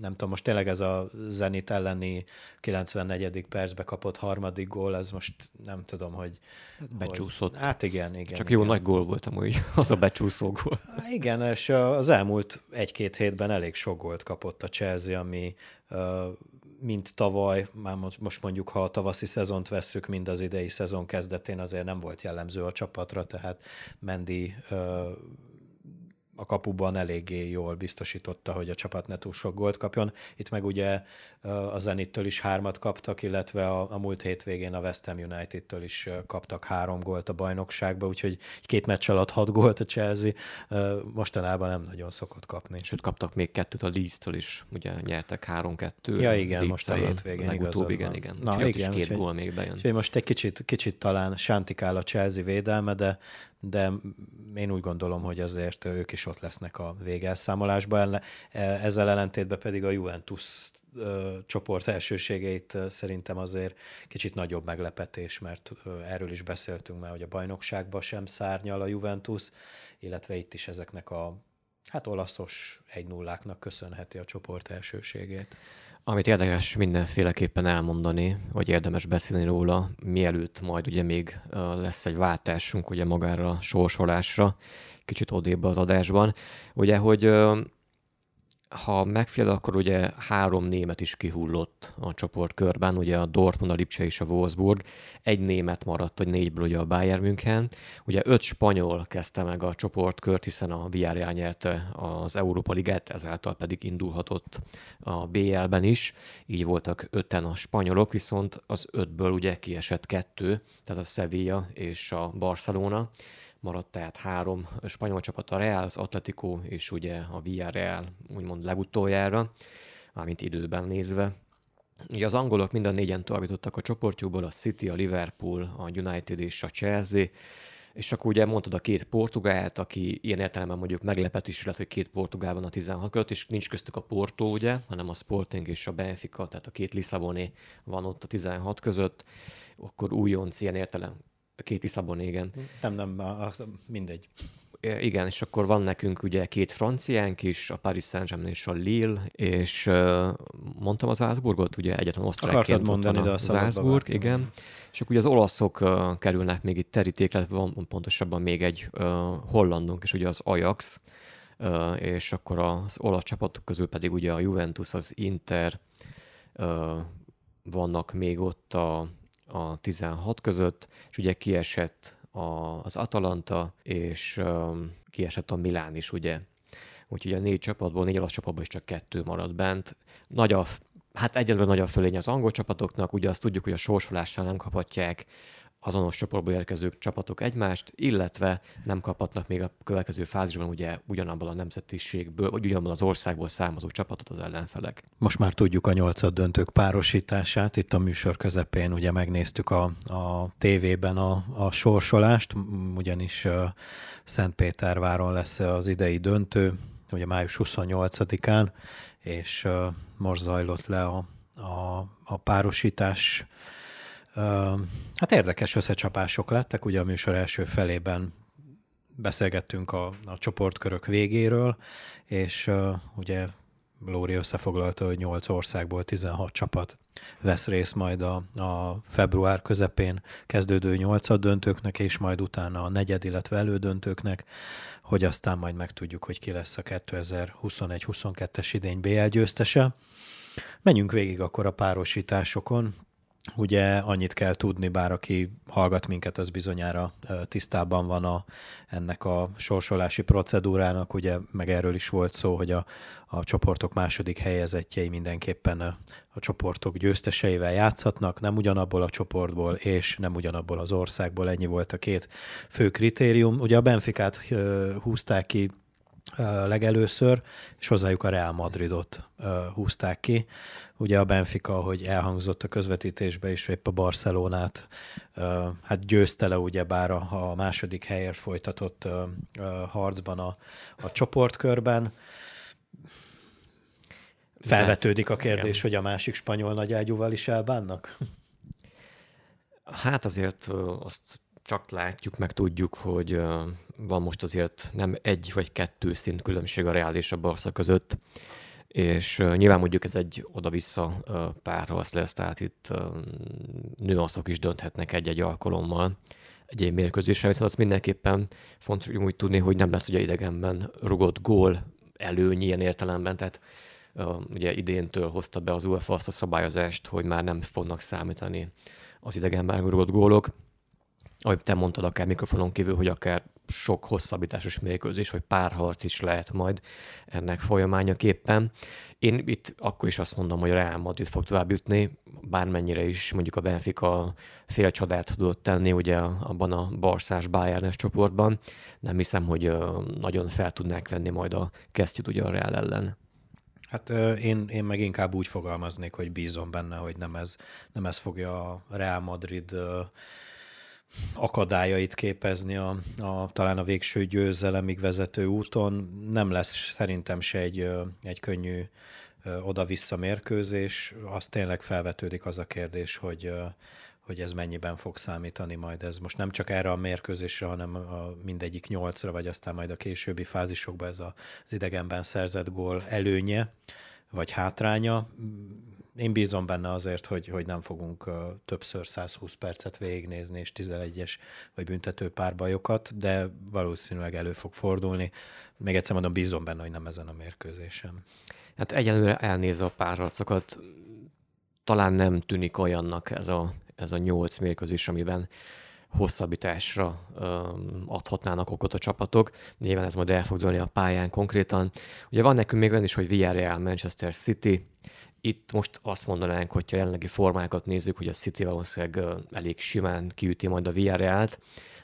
Nem tudom, most tényleg ez a Zenit elleni 94. percbe kapott harmadik gól, ez most nem tudom, hogy... Hát becsúszott. Hogy, hát igen, igen. Csak igen. jó nagy gól volt amúgy, az a becsúszó gól. Igen, és az elmúlt egy-két hétben elég sok gólt kapott a Chelsea, ami mint tavaly, már most mondjuk, ha a tavaszi szezont vesszük, mind az idei szezon kezdetén azért nem volt jellemző a csapatra, tehát Mendi a kapuban eléggé jól biztosította, hogy a csapat ne túl sok gólt kapjon. Itt meg ugye a Zenittől is hármat kaptak, illetve a, a múlt hétvégén a West Ham United-től is kaptak három gólt a bajnokságba, úgyhogy két meccs alatt hat gólt a Chelsea. Mostanában nem nagyon szokott kapni. Sőt, kaptak még kettőt a Leeds-től is, ugye nyertek három-kettő. Ja, igen, most a hétvégén igazad igen, igen. Na, igen, is két úgyhogy, gól még bejön. Úgyhogy most egy kicsit, kicsit talán sántikál a Chelsea védelme, de, de én úgy gondolom, hogy azért ők is ott lesznek a végelszámolásban. Ezzel ellentétben pedig a Juventus csoport elsőségeit szerintem azért kicsit nagyobb meglepetés, mert erről is beszéltünk már, hogy a bajnokságban sem szárnyal a Juventus, illetve itt is ezeknek a hát olaszos egy nulláknak köszönheti a csoport elsőségét. Amit érdekes mindenféleképpen elmondani, vagy érdemes beszélni róla, mielőtt majd ugye még lesz egy váltásunk ugye magára a sorsolásra, kicsit odébb az adásban, ugye, hogy ha megfigyel, akkor ugye három német is kihullott a csoportkörben, ugye a Dortmund, a Lipcse és a Wolfsburg. Egy német maradt, hogy négyből ugye a Bayern München. Ugye öt spanyol kezdte meg a csoportkört, hiszen a Villarreal nyerte az Európa Ligát, ezáltal pedig indulhatott a BL-ben is. Így voltak öten a spanyolok, viszont az ötből ugye kiesett kettő, tehát a Sevilla és a Barcelona maradt tehát három spanyol csapat, a Real, az Atletico és ugye a Villarreal úgymond legutoljára, mármint időben nézve. Ugye az angolok mind a négyen továbbítottak a csoportjukból, a City, a Liverpool, a United és a Chelsea, és akkor ugye mondtad a két portugált, aki ilyen értelemben mondjuk meglepet is lett, hogy két portugál van a 16 között, és nincs köztük a Porto, ugye, hanem a Sporting és a Benfica, tehát a két Lisszaboni van ott a 16 között, akkor újonc ilyen értelem, Két Lisszabon, igen. Nem, nem, mindegy. Igen, és akkor van nekünk ugye két franciánk is, a Paris Saint-Germain és a Lille, és mondtam az Álszburgot, ugye egyetlen osztrákként mondani, de a Álszburg, igen. És akkor ugye az olaszok kerülnek még itt teríték, illetve van pontosabban még egy hollandunk, és ugye az Ajax, és akkor az olasz csapatok közül pedig ugye a Juventus, az Inter, vannak még ott a a 16 között, és ugye kiesett a, az Atalanta, és um, kiesett a Milán is, ugye. Úgyhogy a négy csapatból, négy olasz csapatból is csak kettő maradt bent. Nagy a, hát egyelőre nagy a fölény az angol csapatoknak, ugye azt tudjuk, hogy a sorsolással nem kaphatják azonos csoportból érkező csapatok egymást, illetve nem kaphatnak még a következő fázisban ugye ugyanabban a nemzetiségből, vagy ugyanabban az országból származó csapatot az ellenfelek. Most már tudjuk a nyolcad döntők párosítását. Itt a műsor közepén ugye megnéztük a, a tévében a, a sorsolást, ugyanis uh, Szentpéterváron lesz az idei döntő, ugye május 28-án, és uh, most zajlott le a, a, a párosítás Hát érdekes összecsapások lettek, ugye a műsor első felében beszélgettünk a, a csoportkörök végéről, és ugye Lóri összefoglalta, hogy 8 országból 16 csapat vesz részt majd a, a február közepén kezdődő nyolcad döntőknek, és majd utána a negyed, illetve elődöntőknek, hogy aztán majd megtudjuk, hogy ki lesz a 2021-22-es idény BL győztese. Menjünk végig akkor a párosításokon. Ugye annyit kell tudni, bár aki hallgat minket, az bizonyára tisztában van a, ennek a sorsolási procedúrának, ugye meg erről is volt szó, hogy a, a csoportok második helyezettjei mindenképpen a, a csoportok győzteseivel játszhatnak, nem ugyanabból a csoportból és nem ugyanabból az országból, ennyi volt a két fő kritérium. Ugye a Benficát húzták ki legelőször, és hozzájuk a Real Madridot húzták ki. Ugye a Benfica, ahogy elhangzott a közvetítésbe is, épp a Barcelonát hát győzte le ugyebár a, a második helyért folytatott harcban a, a csoportkörben. Felvetődik a kérdés, hogy a másik spanyol nagyágyúval is elbánnak? Hát azért azt csak látjuk, meg tudjuk, hogy van most azért nem egy vagy kettő szint különbség a Real és a Barca között, és nyilván mondjuk ez egy oda-vissza párharc lesz, tehát itt nőaszok is dönthetnek egy-egy alkalommal egy mérkőzésre, viszont azt mindenképpen fontos úgy tudni, hogy nem lesz ugye idegenben rugott gól előny ilyen értelemben, tehát ugye idéntől hozta be az UEFA azt a szabályozást, hogy már nem fognak számítani az idegenben rugott gólok, ahogy te mondtad, akár mikrofonon kívül, hogy akár sok hosszabbításos mérkőzés, vagy párharc is lehet majd ennek folyamányaképpen. Én itt akkor is azt mondom, hogy Real Madrid fog tovább jutni, bármennyire is mondjuk a Benfica fél csodát tudott tenni ugye abban a Barszás bayern csoportban. Nem hiszem, hogy nagyon fel tudnák venni majd a kesztyűt ugye a Real ellen. Hát én, én meg inkább úgy fogalmaznék, hogy bízom benne, hogy nem ez, nem ez fogja a Real Madrid akadályait képezni a, a, talán a végső győzelemig vezető úton. Nem lesz szerintem se egy, egy könnyű oda-vissza mérkőzés. Az tényleg felvetődik az a kérdés, hogy, hogy ez mennyiben fog számítani majd ez. Most nem csak erre a mérkőzésre, hanem a mindegyik nyolcra, vagy aztán majd a későbbi fázisokban ez az idegenben szerzett gól előnye, vagy hátránya én bízom benne azért, hogy, hogy nem fogunk többször 120 percet végignézni, és 11-es vagy büntető párbajokat, de valószínűleg elő fog fordulni. Még egyszer mondom, bízom benne, hogy nem ezen a mérkőzésen. Hát egyelőre elnézve a párharcokat, talán nem tűnik olyannak ez a, ez a nyolc mérkőzés, amiben hosszabbításra adhatnának okot a csapatok. Nyilván ez majd el fog dőlni a pályán konkrétan. Ugye van nekünk még olyan is, hogy Villarreal, Manchester City, itt most azt mondanánk, hogyha jelenlegi formákat nézzük, hogy a City valószínűleg elég simán kiüti majd a Villarreal-t,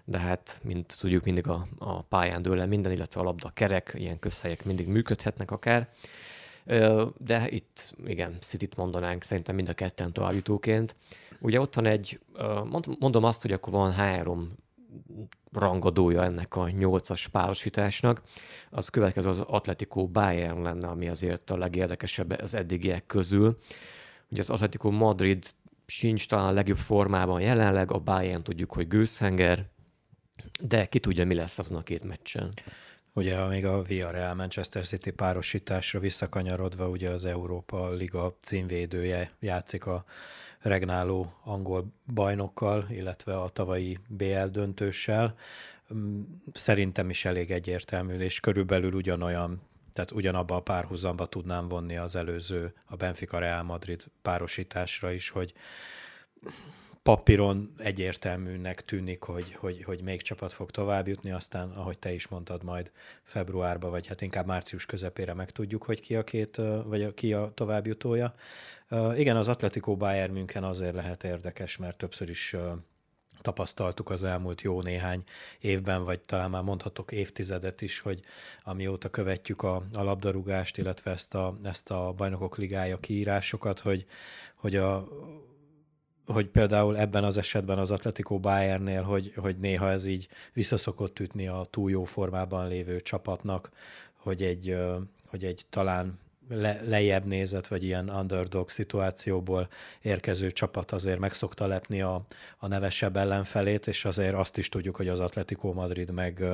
de hát, mint tudjuk, mindig a, a pályán dől minden, illetve a labda kerek, ilyen közhelyek mindig működhetnek akár. De itt, igen, City-t mondanánk szerintem mind a ketten továbbjutóként. Ugye ott van egy, mondom azt, hogy akkor van három rangadója ennek a nyolcas párosításnak. Az következő az Atletico Bayern lenne, ami azért a legérdekesebb az eddigiek közül. Ugye az Atletico Madrid sincs talán a legjobb formában jelenleg, a Bayern tudjuk, hogy gőzhenger, de ki tudja, mi lesz azon a két meccsen. Ugye még a Villarreal Manchester City párosításra visszakanyarodva, ugye az Európa Liga címvédője játszik a regnáló angol bajnokkal, illetve a tavalyi BL döntőssel. Mm, szerintem is elég egyértelmű, és körülbelül ugyanolyan tehát ugyanabba a párhuzamba tudnám vonni az előző, a Benfica Real Madrid párosításra is, hogy papíron egyértelműnek tűnik, hogy, hogy, hogy még csapat fog tovább jutni, aztán, ahogy te is mondtad, majd februárba, vagy hát inkább március közepére megtudjuk, hogy ki a két, vagy ki a továbbjutója. Igen, az Atletico Bayern München azért lehet érdekes, mert többször is tapasztaltuk az elmúlt jó néhány évben, vagy talán már mondhatok évtizedet is, hogy amióta követjük a, a labdarúgást, illetve ezt a, ezt a bajnokok ligája kiírásokat, hogy, hogy a, hogy például ebben az esetben az Atletico Bayernnél, hogy, hogy néha ez így visszaszokott ütni a túl jó formában lévő csapatnak, hogy egy, hogy egy talán le, lejjebb nézett, vagy ilyen underdog szituációból érkező csapat azért meg szokta lepni a, a nevesebb ellenfelét, és azért azt is tudjuk, hogy az Atletico Madrid meg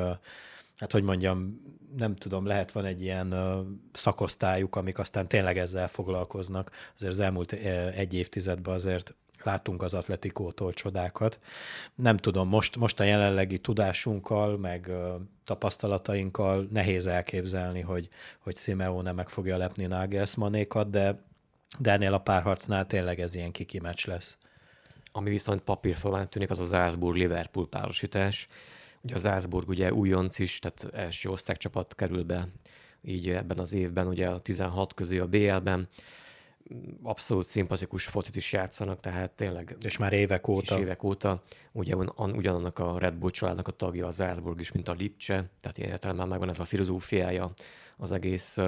hát hogy mondjam, nem tudom, lehet van egy ilyen szakosztályuk, amik aztán tényleg ezzel foglalkoznak. Azért az elmúlt egy évtizedben azért láttunk az Atletikótól csodákat. Nem tudom, most, most a jelenlegi tudásunkkal, meg tapasztalatainkkal nehéz elképzelni, hogy, hogy Simeone meg fogja lepni Nagelsmannékat, de, de ennél a párharcnál tényleg ez ilyen kiki meccs lesz. Ami viszont papírformán tűnik, az az Salzburg-Liverpool párosítás. Ugye az Salzburg ugye újonc is, tehát első osztálycsapat kerül be így ebben az évben, ugye a 16 közé a BL-ben abszolút szimpatikus focit is játszanak, tehát tényleg... És már évek óta. És évek óta. Ugye ugyanannak a Red Bull családnak a tagja a Salzburg is, mint a Lipcse, tehát ilyen értelemben megvan ez a filozófiája az egész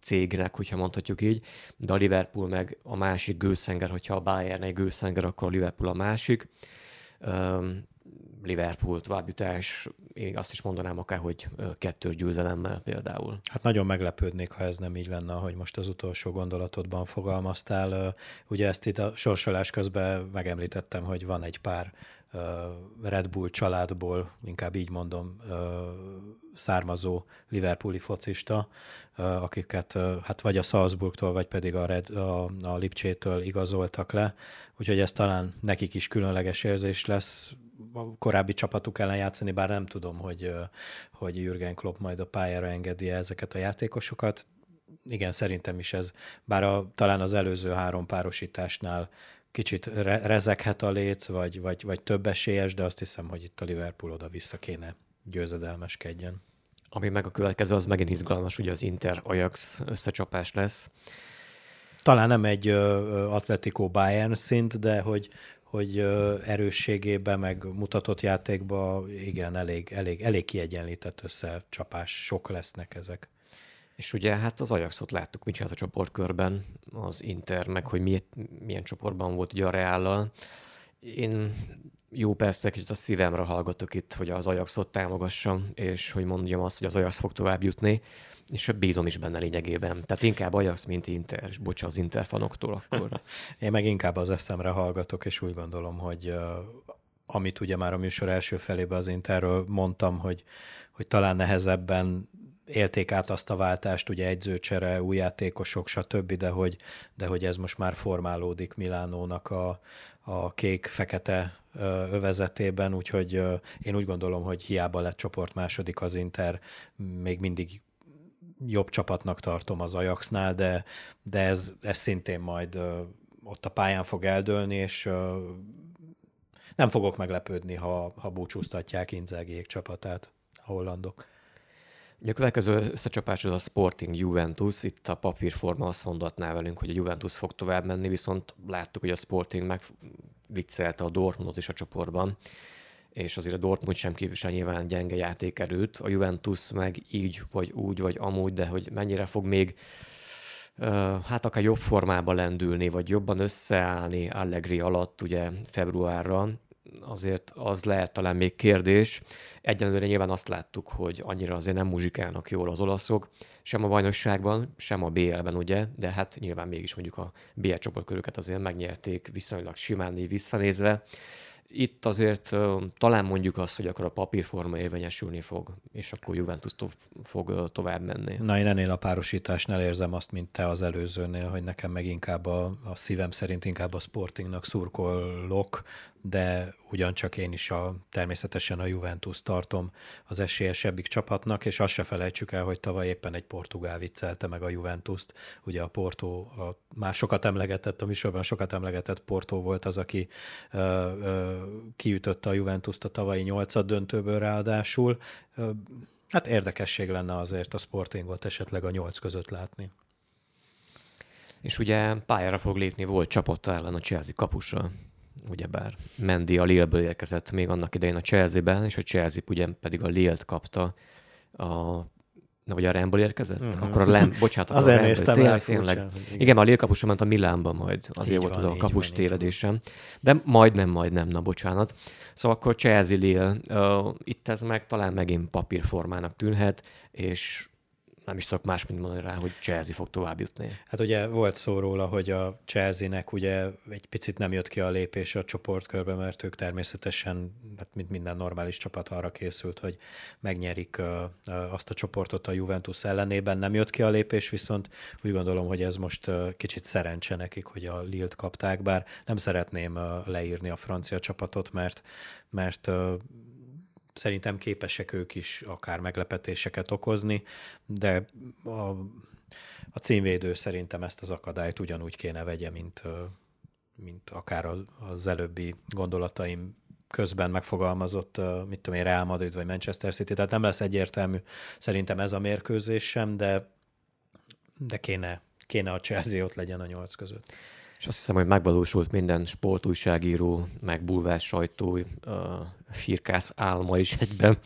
cégnek, hogyha mondhatjuk így, de a Liverpool meg a másik gőszenger, hogyha a Bayern egy gőszenger, akkor a Liverpool a másik. Liverpool továbbjutás, én azt is mondanám akár, hogy kettős győzelemmel például. Hát nagyon meglepődnék, ha ez nem így lenne, hogy most az utolsó gondolatodban fogalmaztál. Ugye ezt itt a sorsolás közben megemlítettem, hogy van egy pár Red Bull családból, inkább így mondom, származó Liverpooli focista, akiket hát vagy a Salzburgtól, vagy pedig a, Red, a, a Lipcsétől igazoltak le, úgyhogy ez talán nekik is különleges érzés lesz a korábbi csapatuk ellen játszani, bár nem tudom, hogy, hogy Jürgen Klopp majd a pályára engedi ezeket a játékosokat. Igen, szerintem is ez, bár a, talán az előző három párosításnál kicsit re- rezeghet a léc, vagy, vagy, vagy több esélyes, de azt hiszem, hogy itt a Liverpool oda-vissza kéne győzedelmeskedjen. Ami meg a következő, az megint izgalmas, ugye az Inter-Ajax összecsapás lesz. Talán nem egy Atletico Bayern szint, de hogy, hogy erősségében, meg mutatott játékban igen, elég, elég, elég kiegyenlített összecsapás, sok lesznek ezek. És ugye hát az Ajaxot láttuk, mit csinált a csoportkörben, az Inter, meg hogy milyen, milyen csoportban volt ugye a Reállal. Én jó persze, kicsit a szívemre hallgatok itt, hogy az Ajaxot támogassam, és hogy mondjam azt, hogy az Ajax fog tovább jutni, és bízom is benne lényegében. Tehát inkább Ajax, mint Inter, és bocsa az Inter fanoktól akkor. Én meg inkább az eszemre hallgatok, és úgy gondolom, hogy uh, amit ugye már a műsor első felében az Interről mondtam, hogy, hogy talán nehezebben élték át azt a váltást, ugye egyzőcsere, új játékosok, stb., de hogy, de hogy ez most már formálódik Milánónak a, a kék-fekete övezetében, úgyhogy én úgy gondolom, hogy hiába lett csoport második az Inter, még mindig jobb csapatnak tartom az Ajaxnál, de, de ez, ez szintén majd ott a pályán fog eldőlni, és nem fogok meglepődni, ha, ha búcsúztatják Inzágiék csapatát, a hollandok. A következő összecsapás az a Sporting Juventus. Itt a papírforma azt mondatná velünk, hogy a Juventus fog tovább menni, viszont láttuk, hogy a Sporting megviccelte a Dortmundot is a csoportban és azért a Dortmund sem képvisel nyilván gyenge játékerőt, a Juventus meg így, vagy úgy, vagy amúgy, de hogy mennyire fog még hát akár jobb formába lendülni, vagy jobban összeállni Allegri alatt ugye februárra, azért az lehet talán még kérdés. Egyenlőre nyilván azt láttuk, hogy annyira azért nem muzsikálnak jól az olaszok, sem a bajnokságban, sem a BL-ben, ugye, de hát nyilván mégis mondjuk a BL csoportköröket azért megnyerték viszonylag simán így visszanézve itt azért talán mondjuk azt, hogy akkor a papírforma érvényesülni fog, és akkor Juventus to- fog tovább menni. Na, én ennél a párosításnál érzem azt, mint te az előzőnél, hogy nekem meg inkább a, a szívem szerint inkább a Sportingnak szurkolok, de ugyancsak én is a, természetesen a Juventus tartom az esélyesebbik csapatnak, és azt se felejtsük el, hogy tavaly éppen egy portugál viccelte meg a Juventus-t. Ugye a Porto, a, már sokat emlegetett, a műsorban sokat emlegetett Porto volt az, aki ö, ö, kiütötte a Juventus-t a tavalyi nyolcad döntőből ráadásul. Ö, hát érdekesség lenne azért a Sportingot esetleg a nyolc között látni. És ugye pályára fog lépni volt csapatta ellen a Chelsea kapusa ugyebár Mendi a Lille-ből érkezett még annak idején a Chelsea-ben, és a Chelsea ugye pedig a Lille-t kapta a Na, vagy a Remból érkezett? Uh-huh. Akkor a Lem, bocsánat, Azért a néztem tényleg, tényleg. igen. igen, a Lille kapusa ment a Milánba majd, azért így volt van, az a kapus van, tévedésem. De majdnem, majdnem, na bocsánat. Szóval akkor Chelsea Lille, uh, itt ez meg talán megint papírformának tűnhet, és nem is tudok más, mint mondani rá, hogy Chelsea fog tovább jutni. Hát ugye volt szó róla, hogy a Chelsea-nek ugye egy picit nem jött ki a lépés a csoportkörbe, mert ők természetesen, hát mint minden normális csapat arra készült, hogy megnyerik azt a csoportot a Juventus ellenében. Nem jött ki a lépés, viszont úgy gondolom, hogy ez most kicsit szerencse nekik, hogy a Lilt kapták, bár nem szeretném leírni a francia csapatot, mert, mert szerintem képesek ők is akár meglepetéseket okozni, de a, a címvédő szerintem ezt az akadályt ugyanúgy kéne vegye, mint, mint akár az előbbi gondolataim közben megfogalmazott, mit tudom én, Real Madrid vagy Manchester City, tehát nem lesz egyértelmű szerintem ez a mérkőzés sem, de, de kéne, kéne a Chelsea ott legyen a nyolc között. És azt hiszem, hogy megvalósult minden sportújságíró, meg bulvás sajtó, uh, firkász álma is egyben,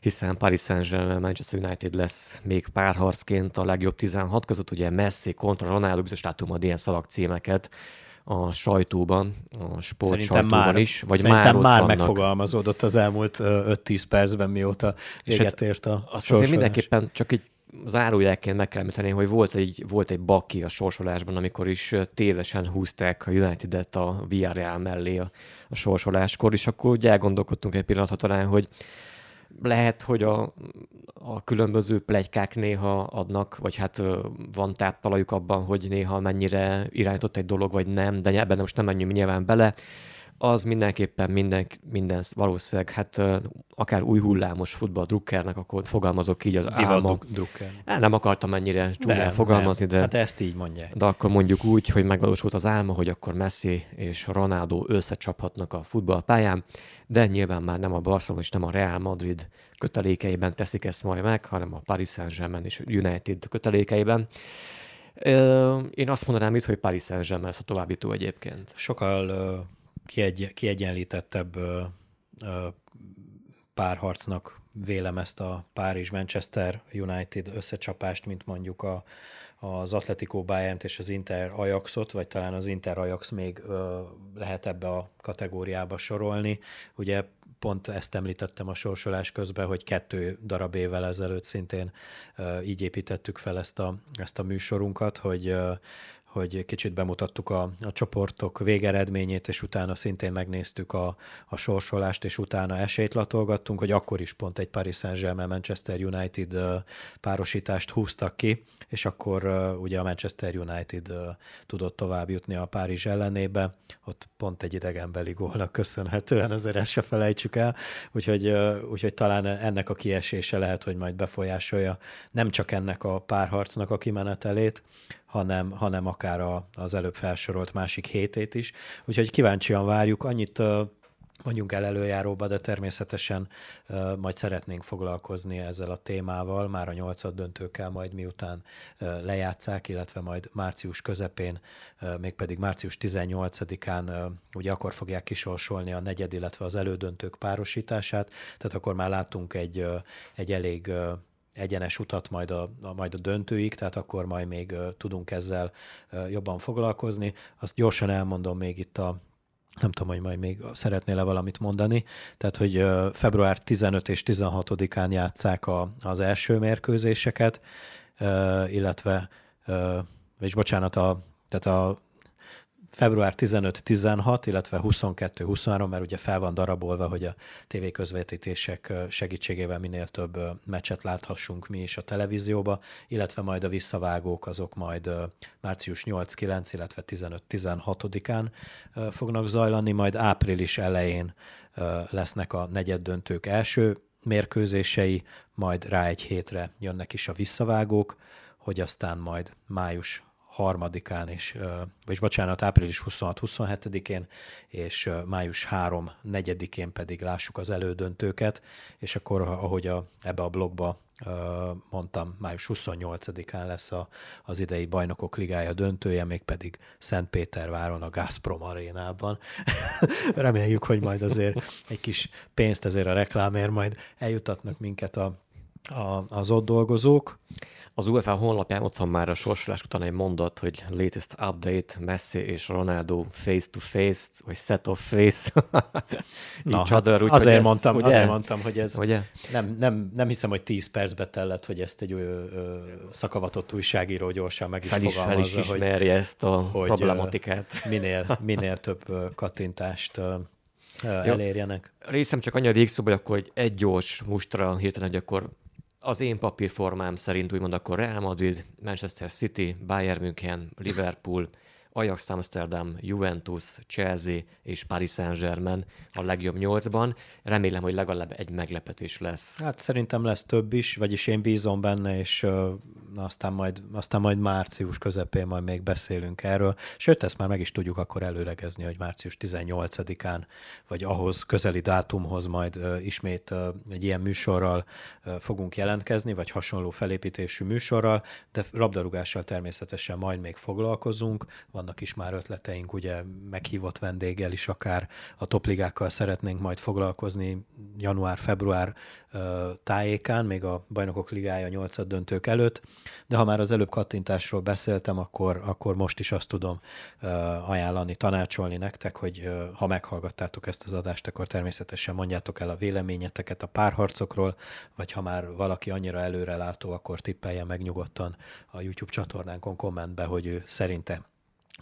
hiszen Paris Saint-Germain, Manchester United lesz még párharcként a legjobb 16 között, ugye Messi kontra Ronaldo, biztos láttunk majd ilyen szalagcímeket a sajtóban, a sportsajtóban már, is, vagy már, már vannak. megfogalmazódott az elmúlt 5-10 percben, mióta véget ért a Azt azért mindenképpen csak egy zárójelként meg kell említeni, hogy volt egy, volt egy baki a sorsolásban, amikor is tévesen húzták a United-et a VRL mellé a, a sorsoláskor, és akkor ugye elgondolkodtunk egy pillanat talán, hogy lehet, hogy a, a különböző plegykák néha adnak, vagy hát van táptalajuk abban, hogy néha mennyire irányított egy dolog, vagy nem, de ebben most nem menjünk nyilván bele az mindenképpen minden, minden valószínűleg, hát akár új hullámos futball drukkernek, akkor fogalmazok így az álma. drukker. Nem akartam ennyire csúnyán fogalmazni, nem. de... Hát ezt így mondják. De akkor mondjuk úgy, hogy megvalósult az álma, hogy akkor Messi és Ronaldo összecsaphatnak a futballpályán, de nyilván már nem a Barcelona és nem a Real Madrid kötelékeiben teszik ezt majd meg, hanem a Paris Saint-Germain és United kötelékeiben. Én azt mondanám itt, hogy Paris Saint-Germain lesz a továbbító egyébként. Sokkal kiegy, kiegyenlítettebb párharcnak vélem ezt a Párizs-Manchester United összecsapást, mint mondjuk a, az Atletico bayern és az Inter Ajaxot, vagy talán az Inter Ajax még ö, lehet ebbe a kategóriába sorolni. Ugye pont ezt említettem a sorsolás közben, hogy kettő darab évvel ezelőtt szintén ö, így építettük fel ezt a, ezt a műsorunkat, hogy ö, hogy kicsit bemutattuk a, a csoportok végeredményét, és utána szintén megnéztük a, a sorsolást, és utána esélyt latolgattunk, hogy akkor is pont egy Paris Saint-Germain Manchester United párosítást húztak ki, és akkor ugye a Manchester United tudott tovább jutni a Párizs ellenébe, ott pont egy idegenbeli gólnak köszönhetően, azért ezt se felejtsük el, úgyhogy, úgyhogy talán ennek a kiesése lehet, hogy majd befolyásolja nem csak ennek a párharcnak a kimenetelét, hanem, hanem akár a, az előbb felsorolt másik hétét is. Úgyhogy kíváncsian várjuk. Annyit mondjunk el előjáróba, de természetesen majd szeretnénk foglalkozni ezzel a témával, már a nyolcad döntőkkel majd miután lejátszák, illetve majd március közepén, mégpedig március 18-án uh, ugye akkor fogják kisorsolni a negyed, illetve az elődöntők párosítását, tehát akkor már látunk egy, egy elég egyenes utat majd a, a, majd a döntőig, tehát akkor majd még tudunk ezzel jobban foglalkozni. Azt gyorsan elmondom még itt a nem tudom, hogy majd még szeretnél-e valamit mondani, tehát, hogy február 15 és 16-án játszák a, az első mérkőzéseket, illetve, és bocsánat, a, tehát a február 15-16, illetve 22-23, mert ugye fel van darabolva, hogy a tévéközvetítések segítségével minél több meccset láthassunk mi is a televízióba, illetve majd a visszavágók azok majd március 8-9, illetve 15-16-án fognak zajlani, majd április elején lesznek a negyed döntők első mérkőzései, majd rá egy hétre jönnek is a visszavágók, hogy aztán majd május harmadikán, és, vagy bocsánat, április 26-27-én, és május 3-4-én pedig lássuk az elődöntőket, és akkor, ahogy a, ebbe a blogba mondtam, május 28-án lesz a, az idei Bajnokok Ligája döntője, mégpedig Szentpéterváron a Gazprom arénában. Reméljük, hogy majd azért egy kis pénzt ezért a reklámért majd eljutatnak minket a a, az ott dolgozók. Az UEFA honlapján ott van már a sorsolás után egy mondat, hogy latest update, Messi és Ronaldo face to face, vagy set of face. Na, hát other, úgy, azért, ez, mondtam, ugye? azért mondtam, hogy ez ugye? Nem, nem, nem hiszem, hogy 10 percbe tellett, hogy ezt egy ö, ö, szakavatott újságíró gyorsan meg is fel is, fel is ismerje hogy, ezt a hogy problematikát. Minél, minél több kattintást elérjenek. Részem csak annyi a végszó, hogy akkor egy, egy gyors mustra hirtelen, hogy akkor az én papírformám szerint úgymond akkor Real Madrid, Manchester City, Bayern München, Liverpool, Ajax Amsterdam, Juventus, Chelsea és Paris Saint-Germain a legjobb nyolcban. Remélem, hogy legalább egy meglepetés lesz. Hát szerintem lesz több is, vagyis én bízom benne, és aztán, majd, aztán majd március közepén majd még beszélünk erről. Sőt, ezt már meg is tudjuk akkor előregezni, hogy március 18-án, vagy ahhoz közeli dátumhoz majd ismét egy ilyen műsorral fogunk jelentkezni, vagy hasonló felépítésű műsorral, de labdarúgással természetesen majd még foglalkozunk. Van vannak is már ötleteink, ugye meghívott vendéggel is akár a topligákkal szeretnénk majd foglalkozni január-február tájékán, még a Bajnokok Ligája 8 döntők előtt, de ha már az előbb kattintásról beszéltem, akkor, akkor most is azt tudom ajánlani, tanácsolni nektek, hogy ha meghallgattátok ezt az adást, akkor természetesen mondjátok el a véleményeteket a párharcokról, vagy ha már valaki annyira előrelátó, akkor tippelje meg nyugodtan a YouTube csatornánkon kommentbe, hogy ő szerinte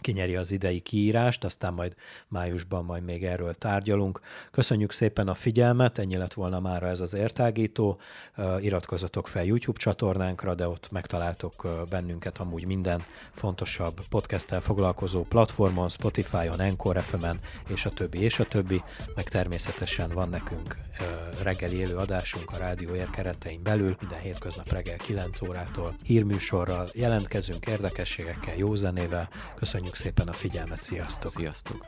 kinyeri az idei kiírást, aztán majd májusban majd még erről tárgyalunk. Köszönjük szépen a figyelmet, ennyi lett volna már ez az értágító. Iratkozzatok fel YouTube csatornánkra, de ott megtaláltok bennünket amúgy minden fontosabb podcasttel foglalkozó platformon, Spotify-on, Encore FM-en, és a többi, és a többi. Meg természetesen van nekünk reggeli élő adásunk a rádióér keretein belül, minden hétköznap reggel 9 órától hírműsorral jelentkezünk, érdekességekkel, jó zenével. Köszönjük Köszönjük szépen a figyelmet, sziasztok! Sziasztok!